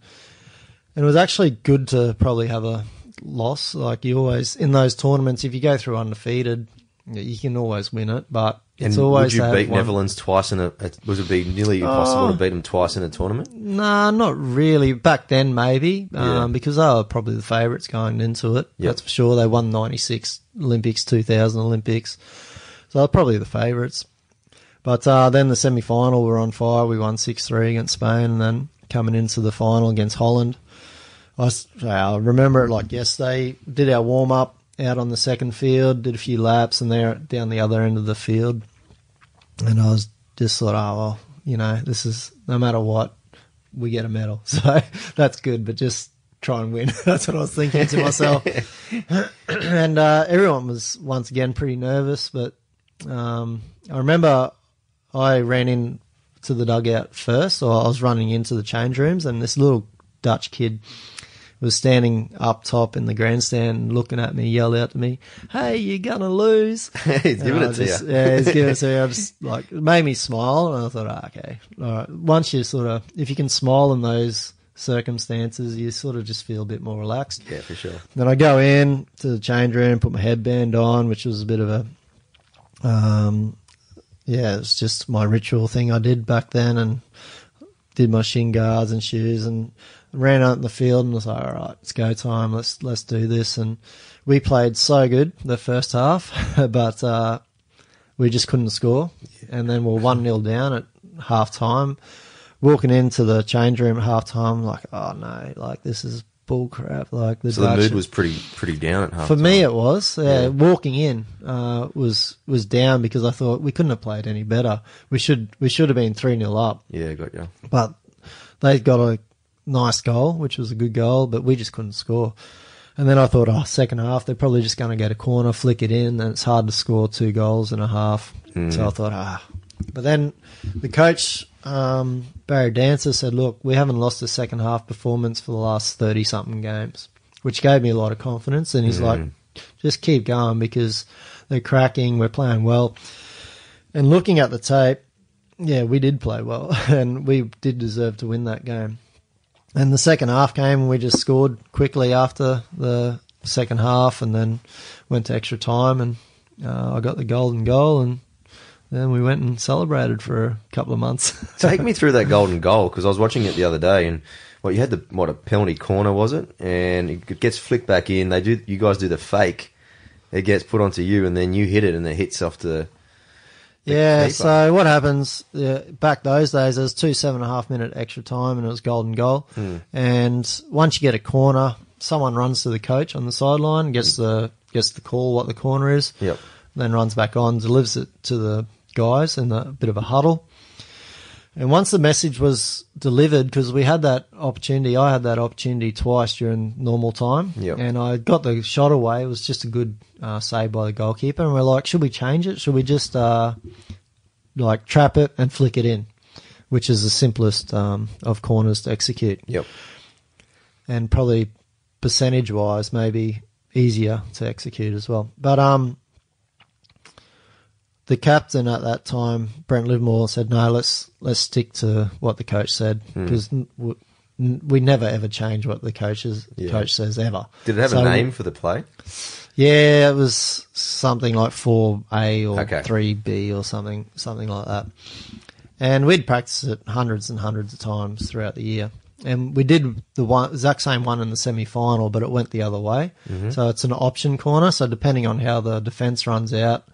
and it was actually good to probably have a loss. Like you always in those tournaments, if you go through undefeated, you can always win it. But it's and always would you beat Netherlands twice in a? Was it be nearly impossible Oh. to beat them twice in a tournament? Nah, not really. Back then, maybe Yeah. um, because they were probably the favourites going into it. Yep. That's for sure. They won '96 Olympics, 2000 Olympics, so they're probably the favourites. But uh, then the semi final, we were on fire. We won six three against Spain, and then coming into the final against Holland. I remember it like yesterday. Did our warm up out on the second field, did a few laps, and there down the other end of the field, and I was just thought, oh well, you know, this is no matter what, we get a medal, so that's good. But just try and win. that's what I was thinking to myself. and uh, everyone was once again pretty nervous, but um, I remember I ran in to the dugout first, or I was running into the change rooms, and this little Dutch kid was standing up top in the grandstand looking at me, yelled out to me, Hey, you're gonna lose. He's And giving I it to you. Yeah, he's giving it to me. I just like it made me smile, and I thought, oh, okay, all right. Once you sort of, if you can smile in those circumstances, you sort of just feel a bit more relaxed. Yeah, for sure. Then I go in to the change room, put my headband on, which was a bit of a, um, yeah, it's just my ritual thing I did back then, and did my shin guards and shoes, and ran out in the field and was like, all right, it's go time. Let's let's do this. And we played so good the first half, but uh, we just couldn't score, and then we're one 0 down at half time. Walking into the change room at half time, like, oh no, like this is bull crap. Like the So the mood was pretty pretty down at half. for me, it was. Yeah, Yeah. walking in uh, was was down because I thought we couldn't have played any better. We should we should have been three 0 up, yeah, got you. but they got a nice goal, which was a good goal, but we just couldn't score. And then I thought, oh, second half, they're probably just going to get a corner, flick it in, and it's hard to score two goals and a half. So I thought, ah. But then the coach, um, Barry Dancer, said, look, we haven't lost a second half performance for the last 30 something games, which gave me a lot of confidence. And he's like, just keep going because they're cracking, we're playing well. And looking at the tape, yeah, we did play well, and we did deserve to win that game. And the second half came, and we just scored quickly after the second half, and then went to extra time, and uh, I got the golden goal, and then we went and celebrated for a couple of months. Take me through that golden goal because I was watching it the other day and what you had the what a penalty corner was it and it gets flicked back in. They do you guys do the fake. It gets put onto you and then you hit it and it hits off the. Yeah, so what happens yeah, back those days? There was two seven and a half minute extra time, and it was golden goal. Hmm. And once you get a corner, someone runs to the coach on the sideline, gets the gets the call what the corner is, Yep. then runs back on, delivers it to the guys in a bit of a huddle. And once the message was delivered, because we had that opportunity, I had that opportunity twice during normal time, Yep. and I got the shot away. It was just a good uh, save by the goalkeeper, and we're like, should we change it? Should we just uh, like trap it and flick it in, which is the simplest um, of corners to execute, Yep. and probably percentage wise, maybe easier to execute as well. But um, the captain at that time, Brent Livermore, said, "No, let's let's stick to what the coach said Hmm. because we never ever change what the coaches Yeah. coach says ever." Did it have So- a name for the play? Yeah, it was something like four A or Okay. three B or something, something like that. And we'd practice it hundreds and hundreds of times throughout the year. And we did the one exact same one in the semi final, but it went the other way. So it's an option corner. So depending on how the defense runs out,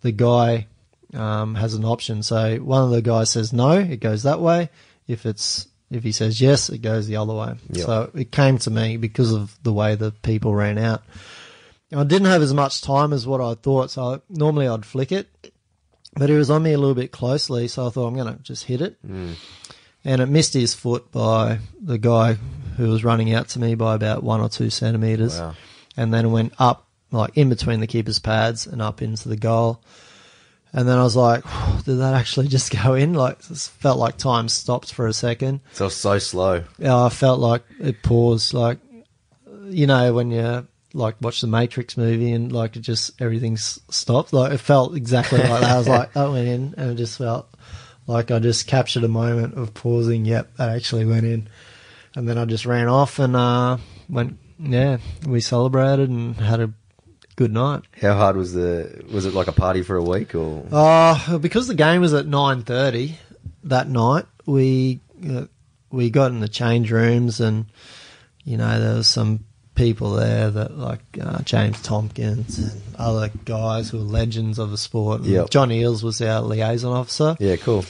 the guy um, has an option. So one of the guys says no, it goes that way. If it's if he says yes, it goes the other way. Yep. So it came to me because of the way the people ran out. I didn't have as much time as what I thought, so normally I'd flick it, but it was on me a little bit closely, so I thought I'm going to just hit it. And it missed his foot by the guy who was running out to me by about one or two centimetres. Wow. And then went up, like in between the keeper's pads and up into the goal. And then I was like, did that actually just go in? Like, it felt like time stopped for a second. So it's so slow. Yeah, I felt like it paused. Like, you know, when you like watch the Matrix movie and like it just everything's stopped. Like it felt exactly like that. I was like, that went in, and it just felt like I just captured a moment of pausing. Yep, that actually went in, and then I just ran off and uh, went. Yeah, we celebrated and had a good night. How hard was the? Was it like a party for a week or? Uh, because the game was at nine thirty that night, we uh, we got in the change rooms, and you know there was some people there that like uh, James Tomkins and other guys who were legends of the sport. Yep. John Eales was our liaison officer, Yeah, cool.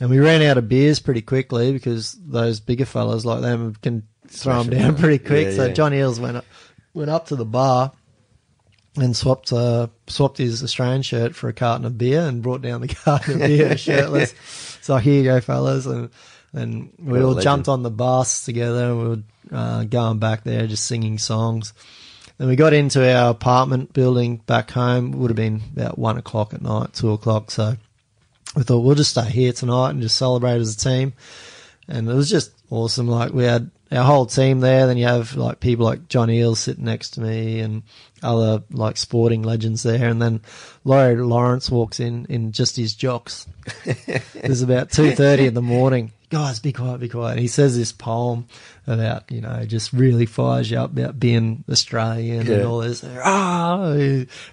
and we ran out of beers pretty quickly because those bigger fellas like them can throw Smash them 'em down down. pretty quick. Yeah, so yeah. John Eales went up, went up to the bar and swapped uh, swapped his Australian shirt for a carton of beer and brought down the carton of beer shirtless. So here you go, fellas, and and we all legend. jumped on the bus together. and We were uh, going back there, just singing songs. Then we got into our apartment building back home. It would have been about one o'clock at night, two o'clock. So we thought we'll just stay here tonight and just celebrate as a team. And it was just awesome. Like we had our whole team there. Then you have like people like John Eales sitting next to me and other like sporting legends there. And then Laurie Lawrence walks in in just his jocks. it was about two thirty in the morning. guys, be quiet, be quiet. And he says this poem about, you know, just really fires you up about being Australian Yeah. and all this. Ah,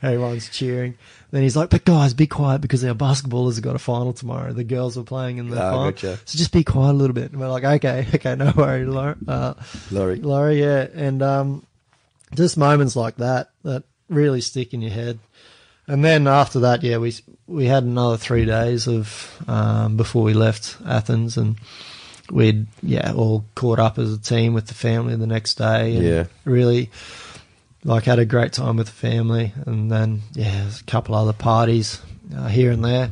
everyone's cheering. Then he's like, but guys, be quiet because our basketballers have got a final tomorrow. The girls are playing in the Ah, final. gotcha. So just be quiet a little bit. And we're like, okay, okay, no worry, Laurie. Uh, Laurie. Laurie, yeah. And um, just moments like that that really stick in your head. And then after that, yeah, we we had another three days of um, before we left Athens, and we'd yeah all caught up as a team with the family the next day. And Yeah. really like had a great time with the family, and then yeah, a couple other parties uh, here and there.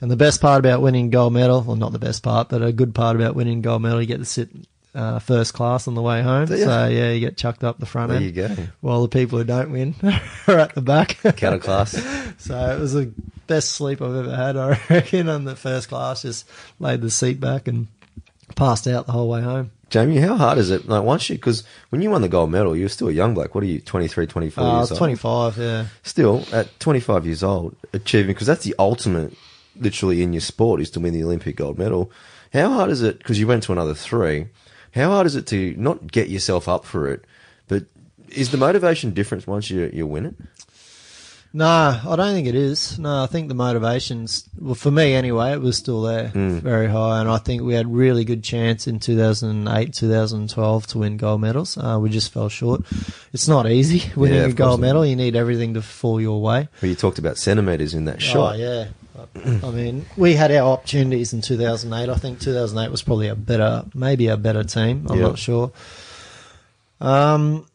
And the best part about winning gold medal, well, not the best part, but a good part about winning gold medal, you get to sit uh, first class on the way home. So yeah, you get chucked up the front There end you go. while the people who don't win are at the back. Counter class. so it was the best sleep I've ever had, I reckon, on the first class. Just laid the seat back and passed out the whole way home. Jamie, how hard is it? Like once you, because when you won the gold medal, you were still a young bloke. What are you, 23, 24 Uh, years was old? 25, yeah. Still, at 25 years old, achieving, because that's the ultimate, literally in your sport, is to win the Olympic gold medal. How hard is it, because you went to another three, how hard is it to not get yourself up for it, but is the motivation different once you, you win it? No, I don't think it is. No, I think the motivations, well, for me anyway, it was still there, very high. And I think we had really good chance in 2008, 2012 to win gold medals. Uh, we just fell short. It's not easy winning Yeah, a gold medal. You need everything to fall your way. Well, you talked about centimetres in that shot. Oh, yeah. I mean, we had our opportunities in 2008. I think 2008 was probably a better, maybe a better team. I'm not sure. Um,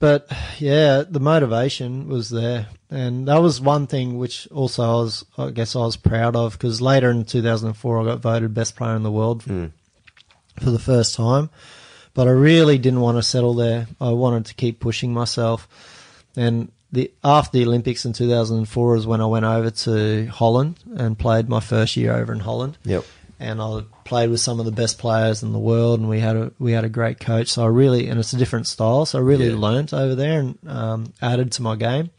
but yeah, the motivation was there, and that was one thing which also I was, I guess, I was proud of because later in 2004 I got voted best player in the world Mm. for the first time. But I really didn't want to settle there. I wanted to keep pushing myself, and the after the Olympics in 2004 is when I went over to Holland and played my first year over in Holland Yep. And I played with some of the best players in the world, and we had a we had a great coach. So I really, and it's a different style, so I really Yeah. learnt over there and um, added to my game.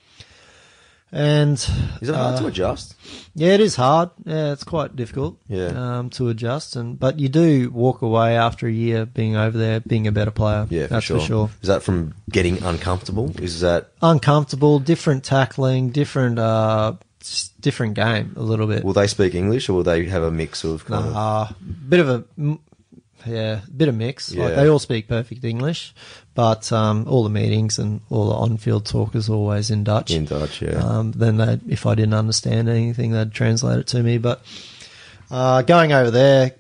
And Is it hard uh, to adjust? Yeah, it is hard. Yeah, it's quite difficult. Yeah. um, to adjust, and but you do walk away after a year being over there, being a better player. Yeah, for that's sure. for sure. Is that from getting uncomfortable? Is that Uncomfortable, different tackling, different uh, different game a little bit. will they speak English or will they have a mix of kind of Uh, bit of a yeah, bit of mix. Yeah. Like they all speak perfect English, but um, all the meetings and all the on-field talk is always in Dutch. in Dutch? Yeah. Um, then they, if I didn't understand anything, they'd translate it to me. But uh, going over there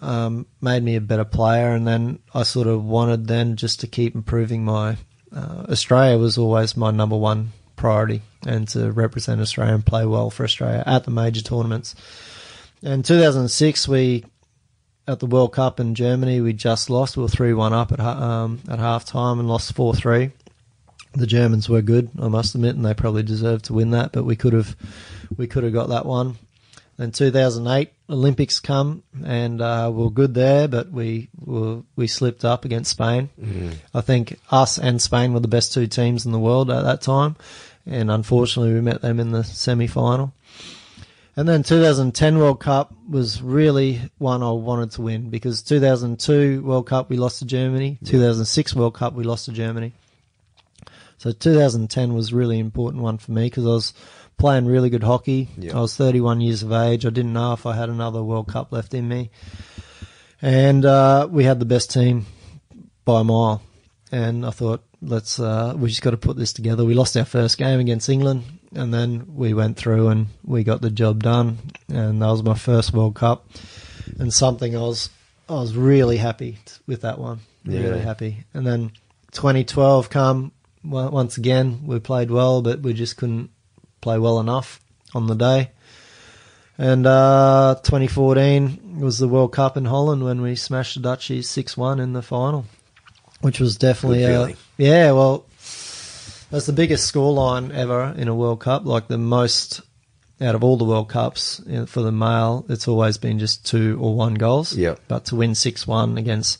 um, made me a better player, and then I sort of wanted then just to keep improving my. Uh, Australia was always my number one priority, and to represent Australia and play well for Australia at the major tournaments. In 2006, we at the World Cup in Germany, we just lost. We were three one up at um, at half time and lost four three. The Germans were good, I must admit, and they probably deserved to win that. But we could have we could have got that one. Then 2008 Olympics come and uh, we're good there, but we were, we slipped up against Spain. I think us and Spain were the best two teams in the world at that time, and unfortunately we met them in the semi final. And then 2010 World Cup was really one I wanted to win because 2002 World Cup we lost to Germany, 2006 World Cup we lost to Germany. So 2010 was really important one for me because I was playing really good hockey. Yeah. I was 31 years of age. I didn't know if I had another World Cup left in me. And uh, we had the best team by a mile. And I thought, let's uh, we just got to put this together. We lost our first game against England, and then we went through and we got the job done. And that was my first World Cup, and something I was I was really happy with that one. Yeah. Really happy. And then 2012 come well, once again. We played well, but we just couldn't play well enough on the day. And uh, 2014 was the World Cup in Holland when we smashed the Dutchies 6-1 in the final, which was definitely feeling. yeah. Well, that's the biggest scoreline ever in a World Cup. Like the most out of all the World Cups you know, for the male, it's always been just two or one goals. Yeah. But to win 6-1 against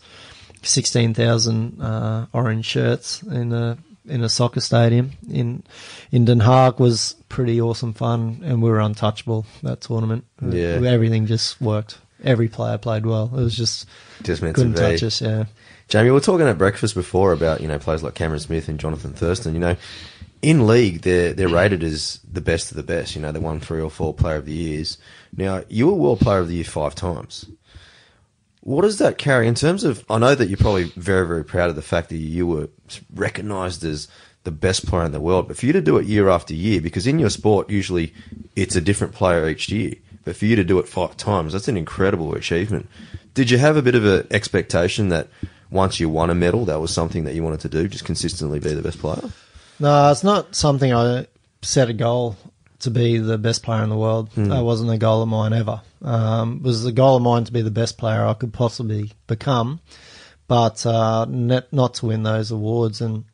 16,000 uh, orange shirts in a in a soccer stadium in in Den Haag was pretty awesome fun, and we were untouchable that tournament. Yeah. everything just worked. every player played well. It was just Just meant couldn't to be. touch us. Yeah. Jamie, we were talking at breakfast before about you know players like Cameron Smith and Jonathan Thurston. You know, in league they're they're rated as the best of the best. You know, they won three or four Player of the Years. Now you were World Player of the Year five times. What does that carry in terms of? I know that you're probably very very proud of the fact that you were recognised as the best player in the world, but for you to do it year after year, because in your sport usually it's a different player each year, but for you to do it five times, that's an incredible achievement. Did you have a bit of an expectation that once you won a medal, that was something that you wanted to do, just consistently be the best player? No, it's not something I set a goal to be the best player in the world. That wasn't a goal of mine ever. Um, it was the goal of mine to be the best player I could possibly become, but uh, net, not to win those awards. And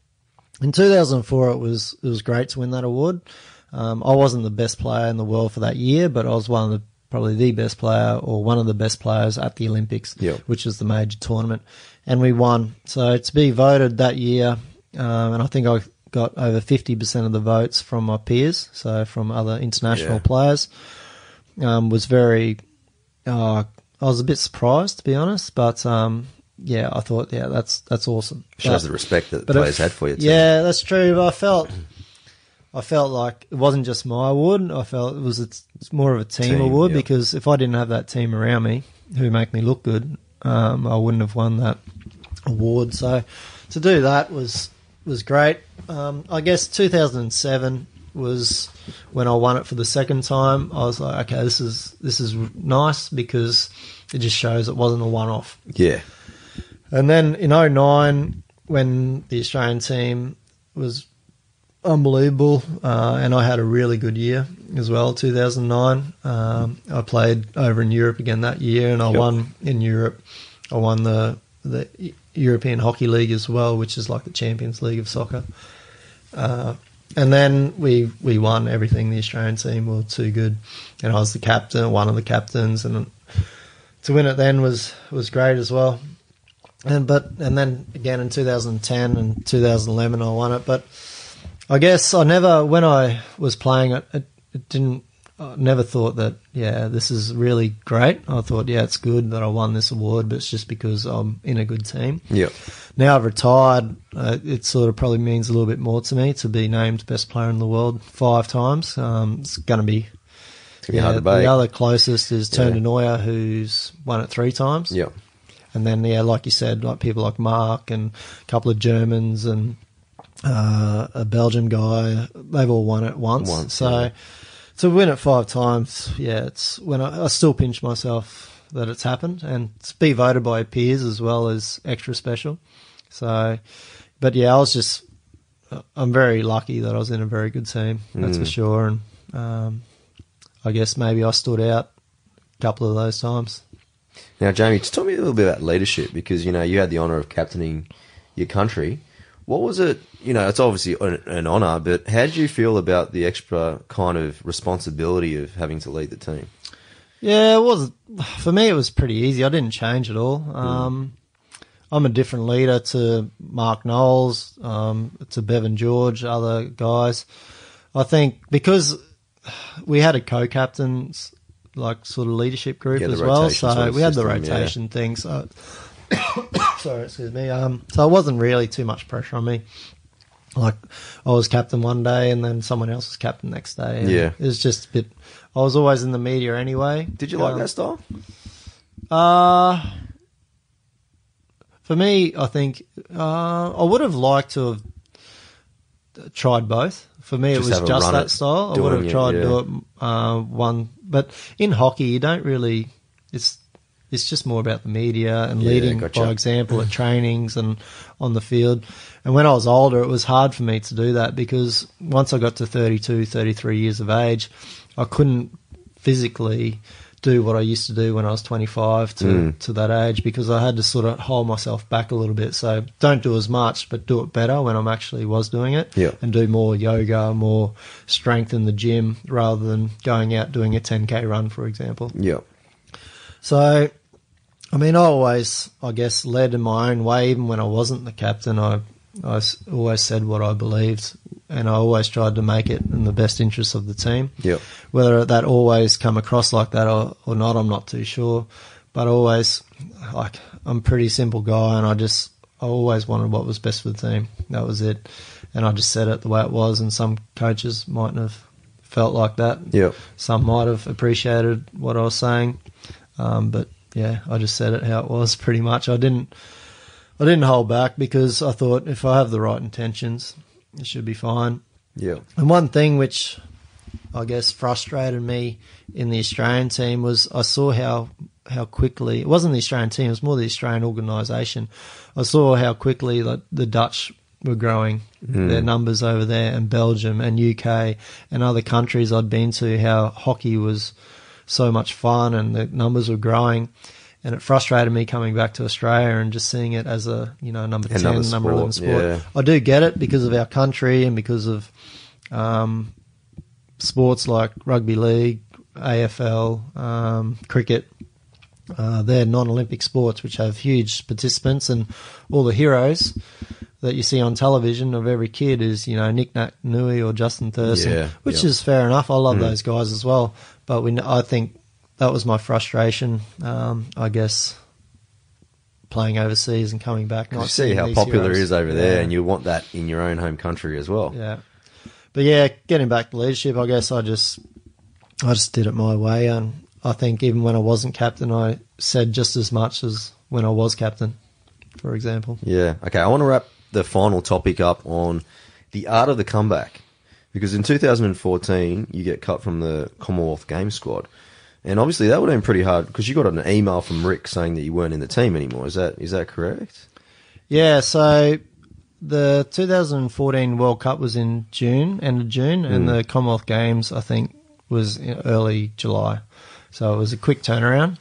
in 2004, it was it was great to win that award. Um, I wasn't the best player in the world for that year, but I was one of the probably the best player or one of the best players at the Olympics, Yep. which is the major tournament, and we won. So to be voted that year, um, and I think I got over 50% of the votes from my peers, so from other international Yeah. players, um, was very. Uh, I was a bit surprised to be honest, but um, yeah, I thought yeah, that's that's awesome. Shows But- the respect that the players it- had for you. Too. Yeah, that's true. But I felt, I felt like it wasn't just my award. I felt it was it's more of a team, Team, award yeah. because if I didn't have that team around me who make me look good, um, I wouldn't have won that award. So to do that was was great. Um, I guess 2007 was when I won it for the second time. I was like, okay, this is this is nice because it just shows it wasn't a one off. yeah, And then in 09, when the Australian team was unbelievable, uh, and I had a really good year as well, 2009. Um, I played over in Europe again that year, and I Yep. won in Europe. I won the the European Hockey League as well, which is like the Champions League of soccer. Uh, and then we we won everything. The Australian team were too good, and I was the captain, one of the captains, and to win it then was was great as well. And but and then again in 2010 and 2011 I won it. But I guess I never when I was playing it, it, it didn't. I never thought that yeah this is really great. I thought yeah it's good that I won this award, but it's just because I'm in a good team. yeah, Now I've retired, uh, it sort of probably means a little bit more to me to be named best player in the world five times. Um, it's going to be it's gonna be hard to the other closest is Yeah. Nooijer, who's won it three times. yeah, And then, yeah, like you said, like people like Mark and a couple of Germans and uh, a Belgian guy, they've all won it once. Once, so yeah. to win it five times, yeah, it's when I, I still pinch myself that it's happened, and to be voted by peers as well is extra special. So, but yeah, I was just, I'm very lucky that I was in a very good team. That's for Mm. sure, and um, I guess maybe I stood out a couple of those times. Now, Jamie, just tell me a little bit about leadership because you know you had the honour of captaining your country. What was it? You know, it's obviously an, an honour, but how did you feel about the extra kind of responsibility of having to lead the team? Yeah, it was for me. It was pretty easy. I didn't change at all. Um, I'm a different leader to Mark Knowles, um, to Bevan George, other guys. I think because we had a co-captain's like sort of leadership group Yeah, as well, so we had the rotation thing. So sorry, excuse me. Um, so it wasn't really too much pressure on me. Like I was captain one day, and then someone else was captain next day. Yeah. it was just a bit. I was always in the media anyway. Did you like Um, that style? uh, for me, I think uh, I would have liked to have tried both. For me, Just it was just that at style. I would have it, tried to yeah. do it uh, one, but in hockey, you don't really. It's it's just more about the media and Yeah, leading gotcha. by example at trainings and on the field. And when I was older, it was hard for me to do that because once I got to 32, 33 years of age, I couldn't physically do what I used to do when I was 25 to, Mm. to that age because I had to sort of hold myself back a little bit. So don't do as much, but do it better when I'm actually was doing it. Yeah. And do more yoga, more strength in the gym rather than going out doing a 10k run, for example. Yeah, So, I mean, I always, I guess, led in my own way. Even when I wasn't the captain, I, I always said what I believed and I always tried to make it in the best interest of the team. Yep. Whether that always come across like that or, or not, I'm not too sure. But always, like, I'm a pretty simple guy, and I just I always wanted what was best for the team. That was it, and I just said it the way it was. And some coaches mightn't have felt like that. Yep. Some might have appreciated what I was saying, um, but yeah, I just said it how it was. Pretty much, I didn't. I didn't hold back because I thought if I have the right intentions, it should be fine. Yeah. And one thing which I guess frustrated me in the Australian team was I saw how how quickly it wasn't the Australian team, it was more the Australian organisation. I saw how quickly like, the Dutch were growing hmm. their numbers over there, and Belgium and UK and other countries I'd been to. How hockey was so much fun and the numbers were growing. And it frustrated me coming back to Australia and just seeing it as a you know number ten, Another number eleven sport, sport. yeah. I do get it because of our country and because of um, sports like rugby league, AFL, um, cricket. Uh, they're non-Olympic sports which have huge participants, and all the heroes that you see on television of every kid is you know Nick Nat Nui or Justin Thurston, Yeah, which is fair enough. I love those guys as well, but we, I think that was my frustration. Um, I guess playing overseas and coming back, not You see how popular heroes. it is over there, Yeah. and you want that in your own home country as well. Yeah, but yeah, getting back to leadership, I guess I just I just did it my way, and I think even when I wasn't captain, I said just as much as when I was captain, for example. Yeah. Okay. I want to wrap the final topic up on the art of the comeback because in 2014 you get cut from the Commonwealth Games squad, and obviously that would have been pretty hard because you got an email from Rick saying that you weren't in the team anymore. Is that is that correct? Yeah, so the 2014 World Cup was in June, end of June, and hmm. the Commonwealth Games I think was in early July. So it was a quick turnaround.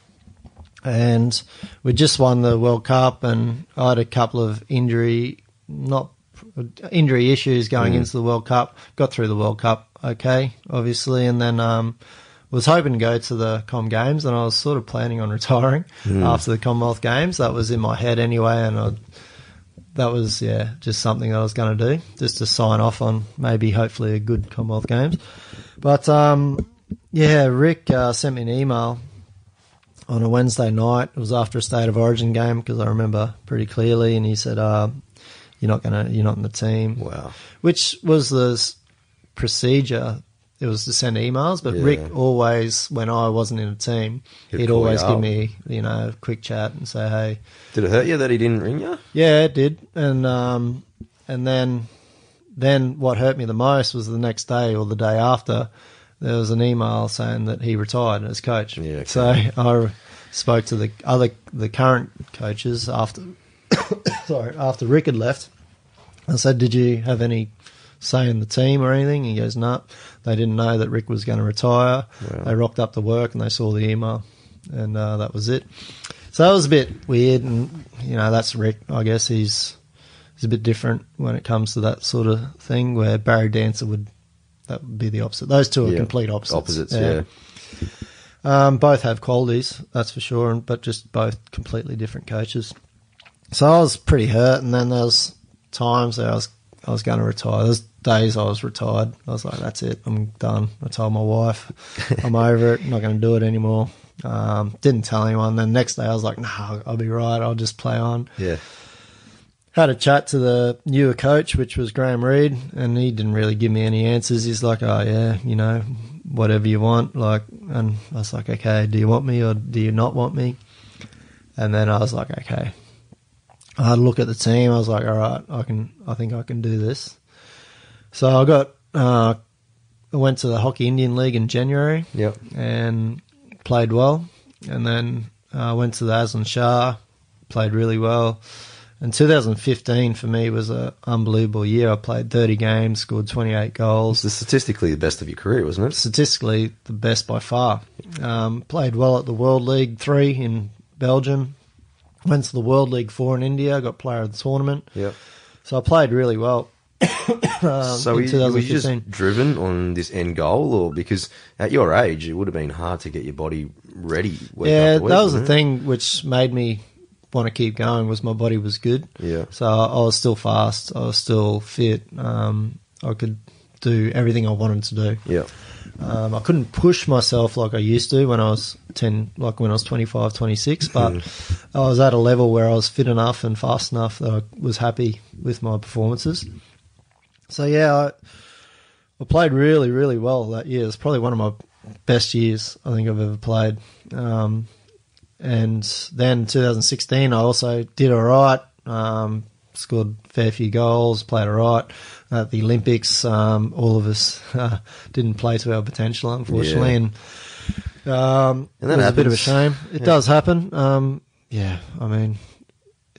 And we just won the World Cup, and I had a couple of injury, not injury issues going into the World Cup. Got through the World Cup okay, obviously, and then um, was hoping to go to the Com Games, and I was sort of planning on retiring after the Commonwealth Games. That was in my head anyway, and I that was yeah just something that I was going to do just to sign off on maybe hopefully a good Commonwealth Games. But um, yeah, Rick uh, sent me an email on a Wednesday night. It was after a state of origin game because I remember pretty clearly, and he said, uh, "You're not gonna, you're not in the team." Wow. Which was the procedure. It was to send emails, but Yeah. Rick always, when I wasn't in a team, He'd he'd, always give me, you know, a quick chat and say, "Hey, Did it hurt you that he didn't ring you? yeah, it did. And um, and then then what hurt me the most was the next day or the day after there was an email saying that he retired as coach. Yeah, okay. So I spoke to the other the current coaches after sorry after Rick had left. I said, "Did you have any say in the team or anything?" He goes, "No, they didn't know that Rick was going to retire. Wow. They rocked up to work and they saw the email, and uh, that was it." So that was a bit weird, and you know that's Rick. I guess he's he's a bit different when it comes to that sort of thing. Where Barry Dancer would that would be the opposite. Those two are Yeah. complete opposites. Opposites, yeah. Um, both have qualities, that's for sure, but just both completely different coaches. So I was pretty hurt, and then there was times that I was I was going to retire. There's days I was retired. I was like, "That's it, I'm done." I told my wife, "I'm over it. I'm not going to do it anymore." Um, didn't tell anyone. Then next day I was like, "No, I'll be right. I'll just play on." Yeah. had a chat to the newer coach, which was Graham Reid, and he didn't really give me any answers. He's like, "Oh yeah, you know, whatever you want." Like, and I was like, "Okay, do you want me or do you not want me?" And then I was like, "Okay." I had a look at the team. I was like, "All right, I can. I think I can do this." So I got. Uh, I went to the Hockey India League in January Yep. and played well. And then I went to the Azlan Shah, played really well. And 2015 for me was an unbelievable year. I played 30 games, scored 28 goals. It's statistically the best of your career, wasn't it? Statistically, the best by far. Um, played well at the World League Three in Belgium. Went to the World League Four in India. Got player of the tournament. Yep. So I played really well. um, So in were you, were you 2015. just driven on this end goal, or because at your age it would have been hard to get your body ready? Week yeah, after that was the it? thing which made me want to keep going was my body was good. Yeah. So I was still fast. I was still fit. Um, I could do everything I wanted to do. Yeah. Um, I couldn't push myself like I used to when I was 10, like when I was 25, 26, but I was at a level where I was fit enough and fast enough that I was happy with my performances. So yeah, I, I played really, really well that year. It's probably one of my best years I think I've ever played. Um, and then 2016, I also did all right. Um, scored a fair few goals, played all right. At the Olympics, um, all of us uh, didn't play to our potential, unfortunately, Yeah. and um, And that was a bit of a shame. It Yeah. does happen. Um, yeah, I mean,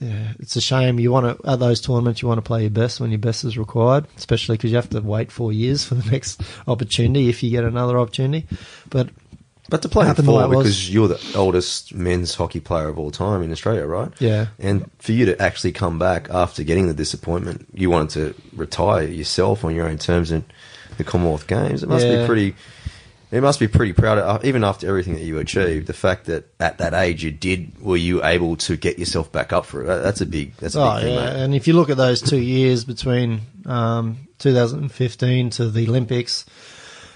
yeah, it's a shame. You want to at those tournaments, you want to play your best when your best is required, especially because you have to wait four years for the next opportunity if you get another opportunity. But But to play Happened four because you're the oldest men's hockey player of all time in Australia, right? yeah, And for you to actually come back after getting the disappointment, you wanted to retire yourself on your own terms in the Commonwealth Games. It must be pretty. It must be pretty proud, of, even after everything that you achieved. The fact that at that age you did, were you able to get yourself back up for it? That's a big. That's a big Oh thing, yeah, mate. and if you look at those two years between um, 2015 to the Olympics,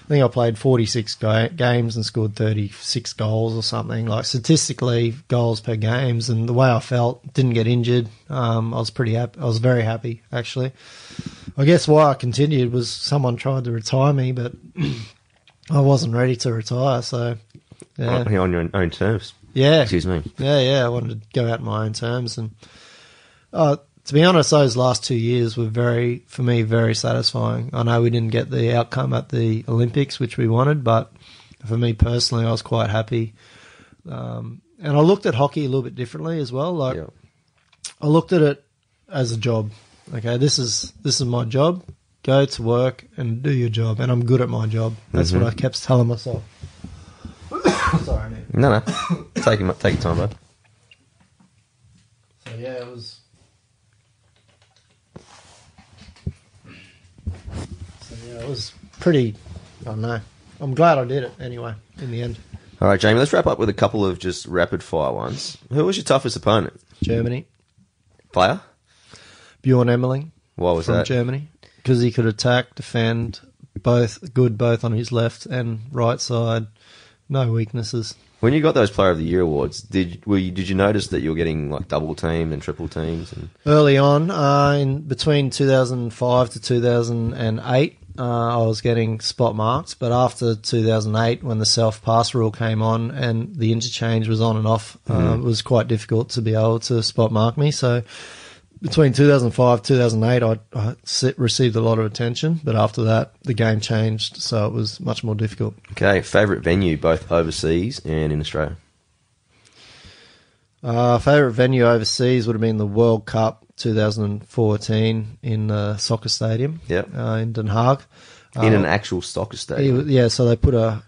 think I played 46 ga- games and scored 36 goals or something. Like statistically, goals per games, and the way I felt, didn't get injured. Um, I was pretty happy. I was very happy actually. I guess why I continued was someone tried to retire me, but I wasn't ready to retire. So yeah, On, on your own terms. yeah, Excuse me. yeah, yeah. I wanted to go out on my own terms, and uh, to be honest, those last two years were very, for me, very satisfying. I know we didn't get the outcome at the Olympics which we wanted, but for me personally, I was quite happy. Um, and I looked at hockey a little bit differently as well. Like Yeah. I looked at it as a job. Okay, this is this is my job. Go to work and do your job, and I'm good at my job. That's Mhm. what I kept telling myself. Sorry, man. No, no. take your take your time, bud. So yeah, it was. So yeah, it was pretty. I don't know. I'm glad I did it anyway. In the end, All right, Jamie. Let's wrap up with a couple of just rapid fire ones. Who was your toughest opponent? Germany, Player? Bjorn Emmerling Why was from that? Germany, because he could attack, defend, both good, both on his left and right side. No weaknesses. When you got those Player of the Year awards, did were you, did you notice that you were getting like double teamed and triple teams? And Early on, uh, in between 2005 to 2008, uh, I was getting spot marks. But after 2008, when the self pass rule came on and the interchange was on and off, uh, it was quite difficult to be able to spot mark me. So between 2005 2008, I, I se- received a lot of attention. But after that, the game changed, so it was much more difficult. okay, favorite venue both overseas and in Australia. Uh, favorite venue overseas would have been the World Cup 2014 in the soccer stadium. Yep. uh, in Den Haag. In Uh, an actual soccer stadium. was- yeah, so they put a,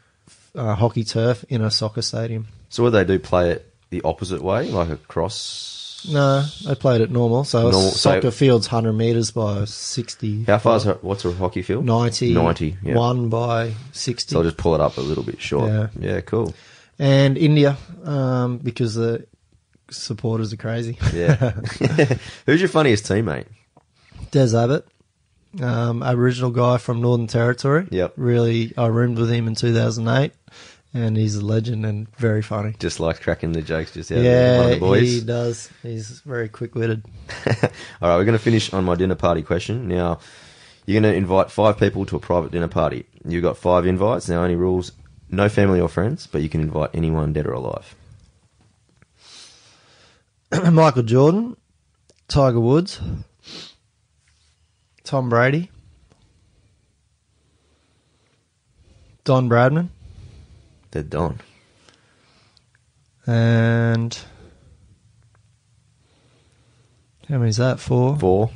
a hockey turf in a soccer stadium. so what they do play it the opposite way, like across. No, they played it normal. So a Normal- so- soccer field's 100 metres by 60. How far is her, what's a hockey field? 90. 90, yeah. 1 by 60. So I'll just pull it up a little bit short. Yeah. yeah cool. and India, um, because the supporters are crazy. Yeah. Who's your funniest teammate? Des Abbott, um, Aboriginal guy from Northern Territory. Yep. Really, I roomed with him in 2008, and he's a legend and very funny. Just likes cracking the jokes just out. One of yeah, the boys. he does. He's very quick witted. All right, we're going to finish on my dinner party question. Now, you're going to invite five people to a private dinner party. You've got five invites. Now, only rules no family or friends, but you can invite anyone dead or alive. Michael Jordan, Tiger Woods, Tom Brady, Don Bradman, They're done. and how many's that? Four. Four.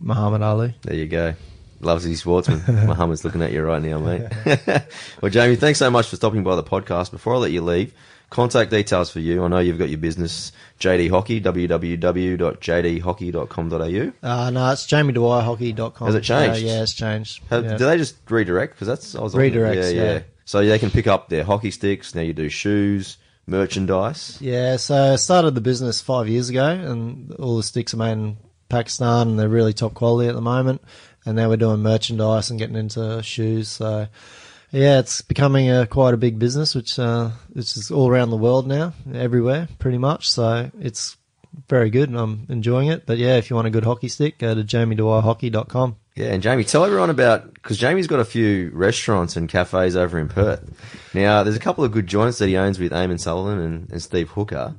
Muhammad Ali. There you go. Loves his sportsman. Muhammad's looking at you right now, mate. well, Jamie, thanks so much for stopping by the podcast. Before I let you leave, contact details for you. I know you've got your business, JD Hockey, www.jdhockey.com.au. Uh, no, it's jamiedwyerhockey.com. Has it changed? Uh, yeah, it's changed. Have, yeah. Do they just redirect? Because that's I was looking- Redirects, yeah. So they can pick up their hockey sticks. Now you do shoes, merchandise. Yeah, so I started the business five years ago, and all the sticks are made in Pakistan, and they're really top quality at the moment. And now we're doing merchandise and getting into shoes. So, yeah, it's becoming a quite a big business, which uh, which is all around the world now, everywhere, pretty much. So it's very good, and I'm enjoying it. But yeah, if you want a good hockey stick, go to jamiedwyerhockey.com. Yeah, and Jamie, tell everyone about because Jamie's got a few restaurants and cafes over in Perth. Now, there's a couple of good joints that he owns with Eamon Sullivan and, and Steve Hooker.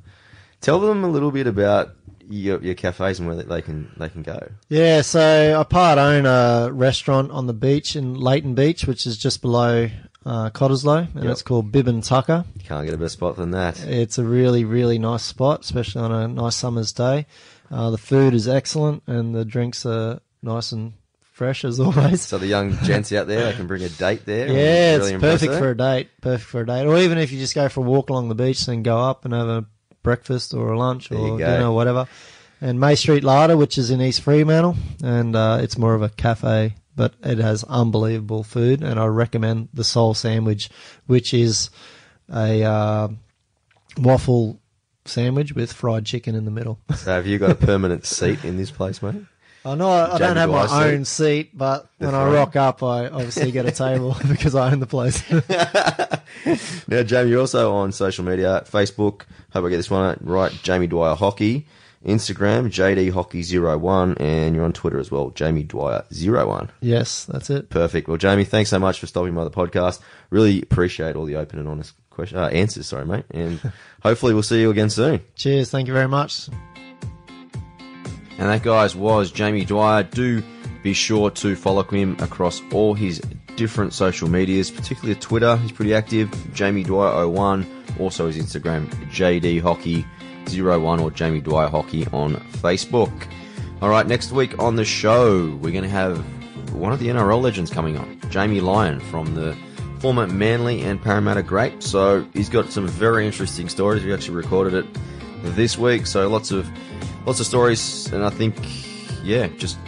Tell them a little bit about your, your cafes and where they can they can go. Yeah, so I part own a restaurant on the beach in Leighton Beach, which is just below uh, Cottesloe, and Yep. it's called Bib and Tucker. You can't get a better spot than that. It's a really, really nice spot, especially on a nice summer's day. Uh, the food is excellent, and the drinks are nice and fresh as always. So the young gents out there, they can bring a date there. Yeah, really it's perfect for a date. Perfect for a date, or even if you just go for a walk along the beach, then go up and have a breakfast or a lunch There or dinner, or whatever. And May Street Larder, which is in East Fremantle, and uh, it's more of a cafe, but it has unbelievable food. And I recommend the Soul Sandwich, which is a uh, waffle sandwich with fried chicken in the middle. So have you got a permanent seat in this place, mate? I know I, I don't have my seat. own seat, but when I rock up, I obviously get a table because I own the place. Now, Jamie, you're also on social media, Facebook. Hope I get this one right. Jamie Dwyer Hockey, Instagram, JD Hockey 01 and you're on Twitter as well, Jamie Dwyer 01 yes, that's it. Perfect. Well, Jamie, thanks so much for stopping by the podcast. Really appreciate all the open and honest question, uh, answers. Sorry, mate. And hopefully we'll see you again soon. Cheers. Thank you very much. And that, guys, was Jamie Dwyer. Do be sure to follow him across all his different social medias, particularly Twitter. He's pretty active. Jamie Dwyer01. Also his Instagram, JD Hockey 01 or Jamie Dwyer Hockey on Facebook. All right, next week on the show, we're going to have one of the NRL legends coming on, Jamie Lyon from the former Manly and Parramatta great. So he's got some very interesting stories. We actually recorded it this week, so lots of lots of stories, and I think, yeah, just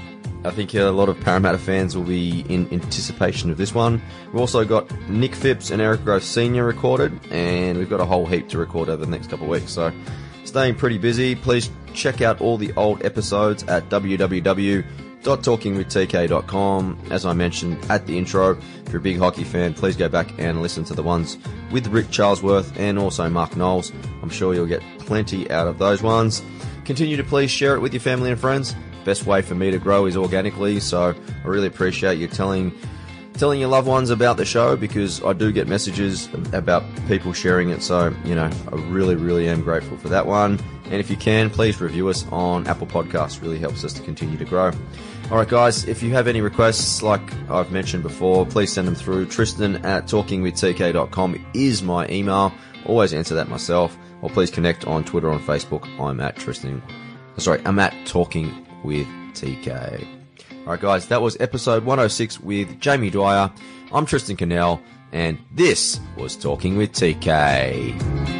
I think a lot of Parramatta fans will be in anticipation of this one. We've also got Nick Phipps and Eric Grothe Senior recorded, and we've got a whole heap to record over the next couple of weeks. So, staying pretty busy. Please check out all the old episodes at www.talkingwithtk.com. As I mentioned at the intro, if you're a big hockey fan, please go back and listen to the ones with Rick Charlesworth and also Mark Knowles. I'm sure you'll get plenty out of those ones. Continue to please share it with your family and friends. Best way for me to grow is organically, so I really appreciate you telling telling your loved ones about the show because I do get messages about people sharing it. So, you know, I really, really am grateful for that one. And if you can, please review us on Apple Podcasts. Really helps us to continue to grow. All right, guys, if you have any requests, like I've mentioned before, please send them through. Tristan at talkingwithtk.com is my email. Always answer that myself. Or please connect on Twitter on Facebook. I'm at Tristan. Uh, sorry, I'm at Talking with TK. All right, guys, that was episode 106 with Jamie Dwyer. I'm Tristan Cannell, and this was Talking with TK.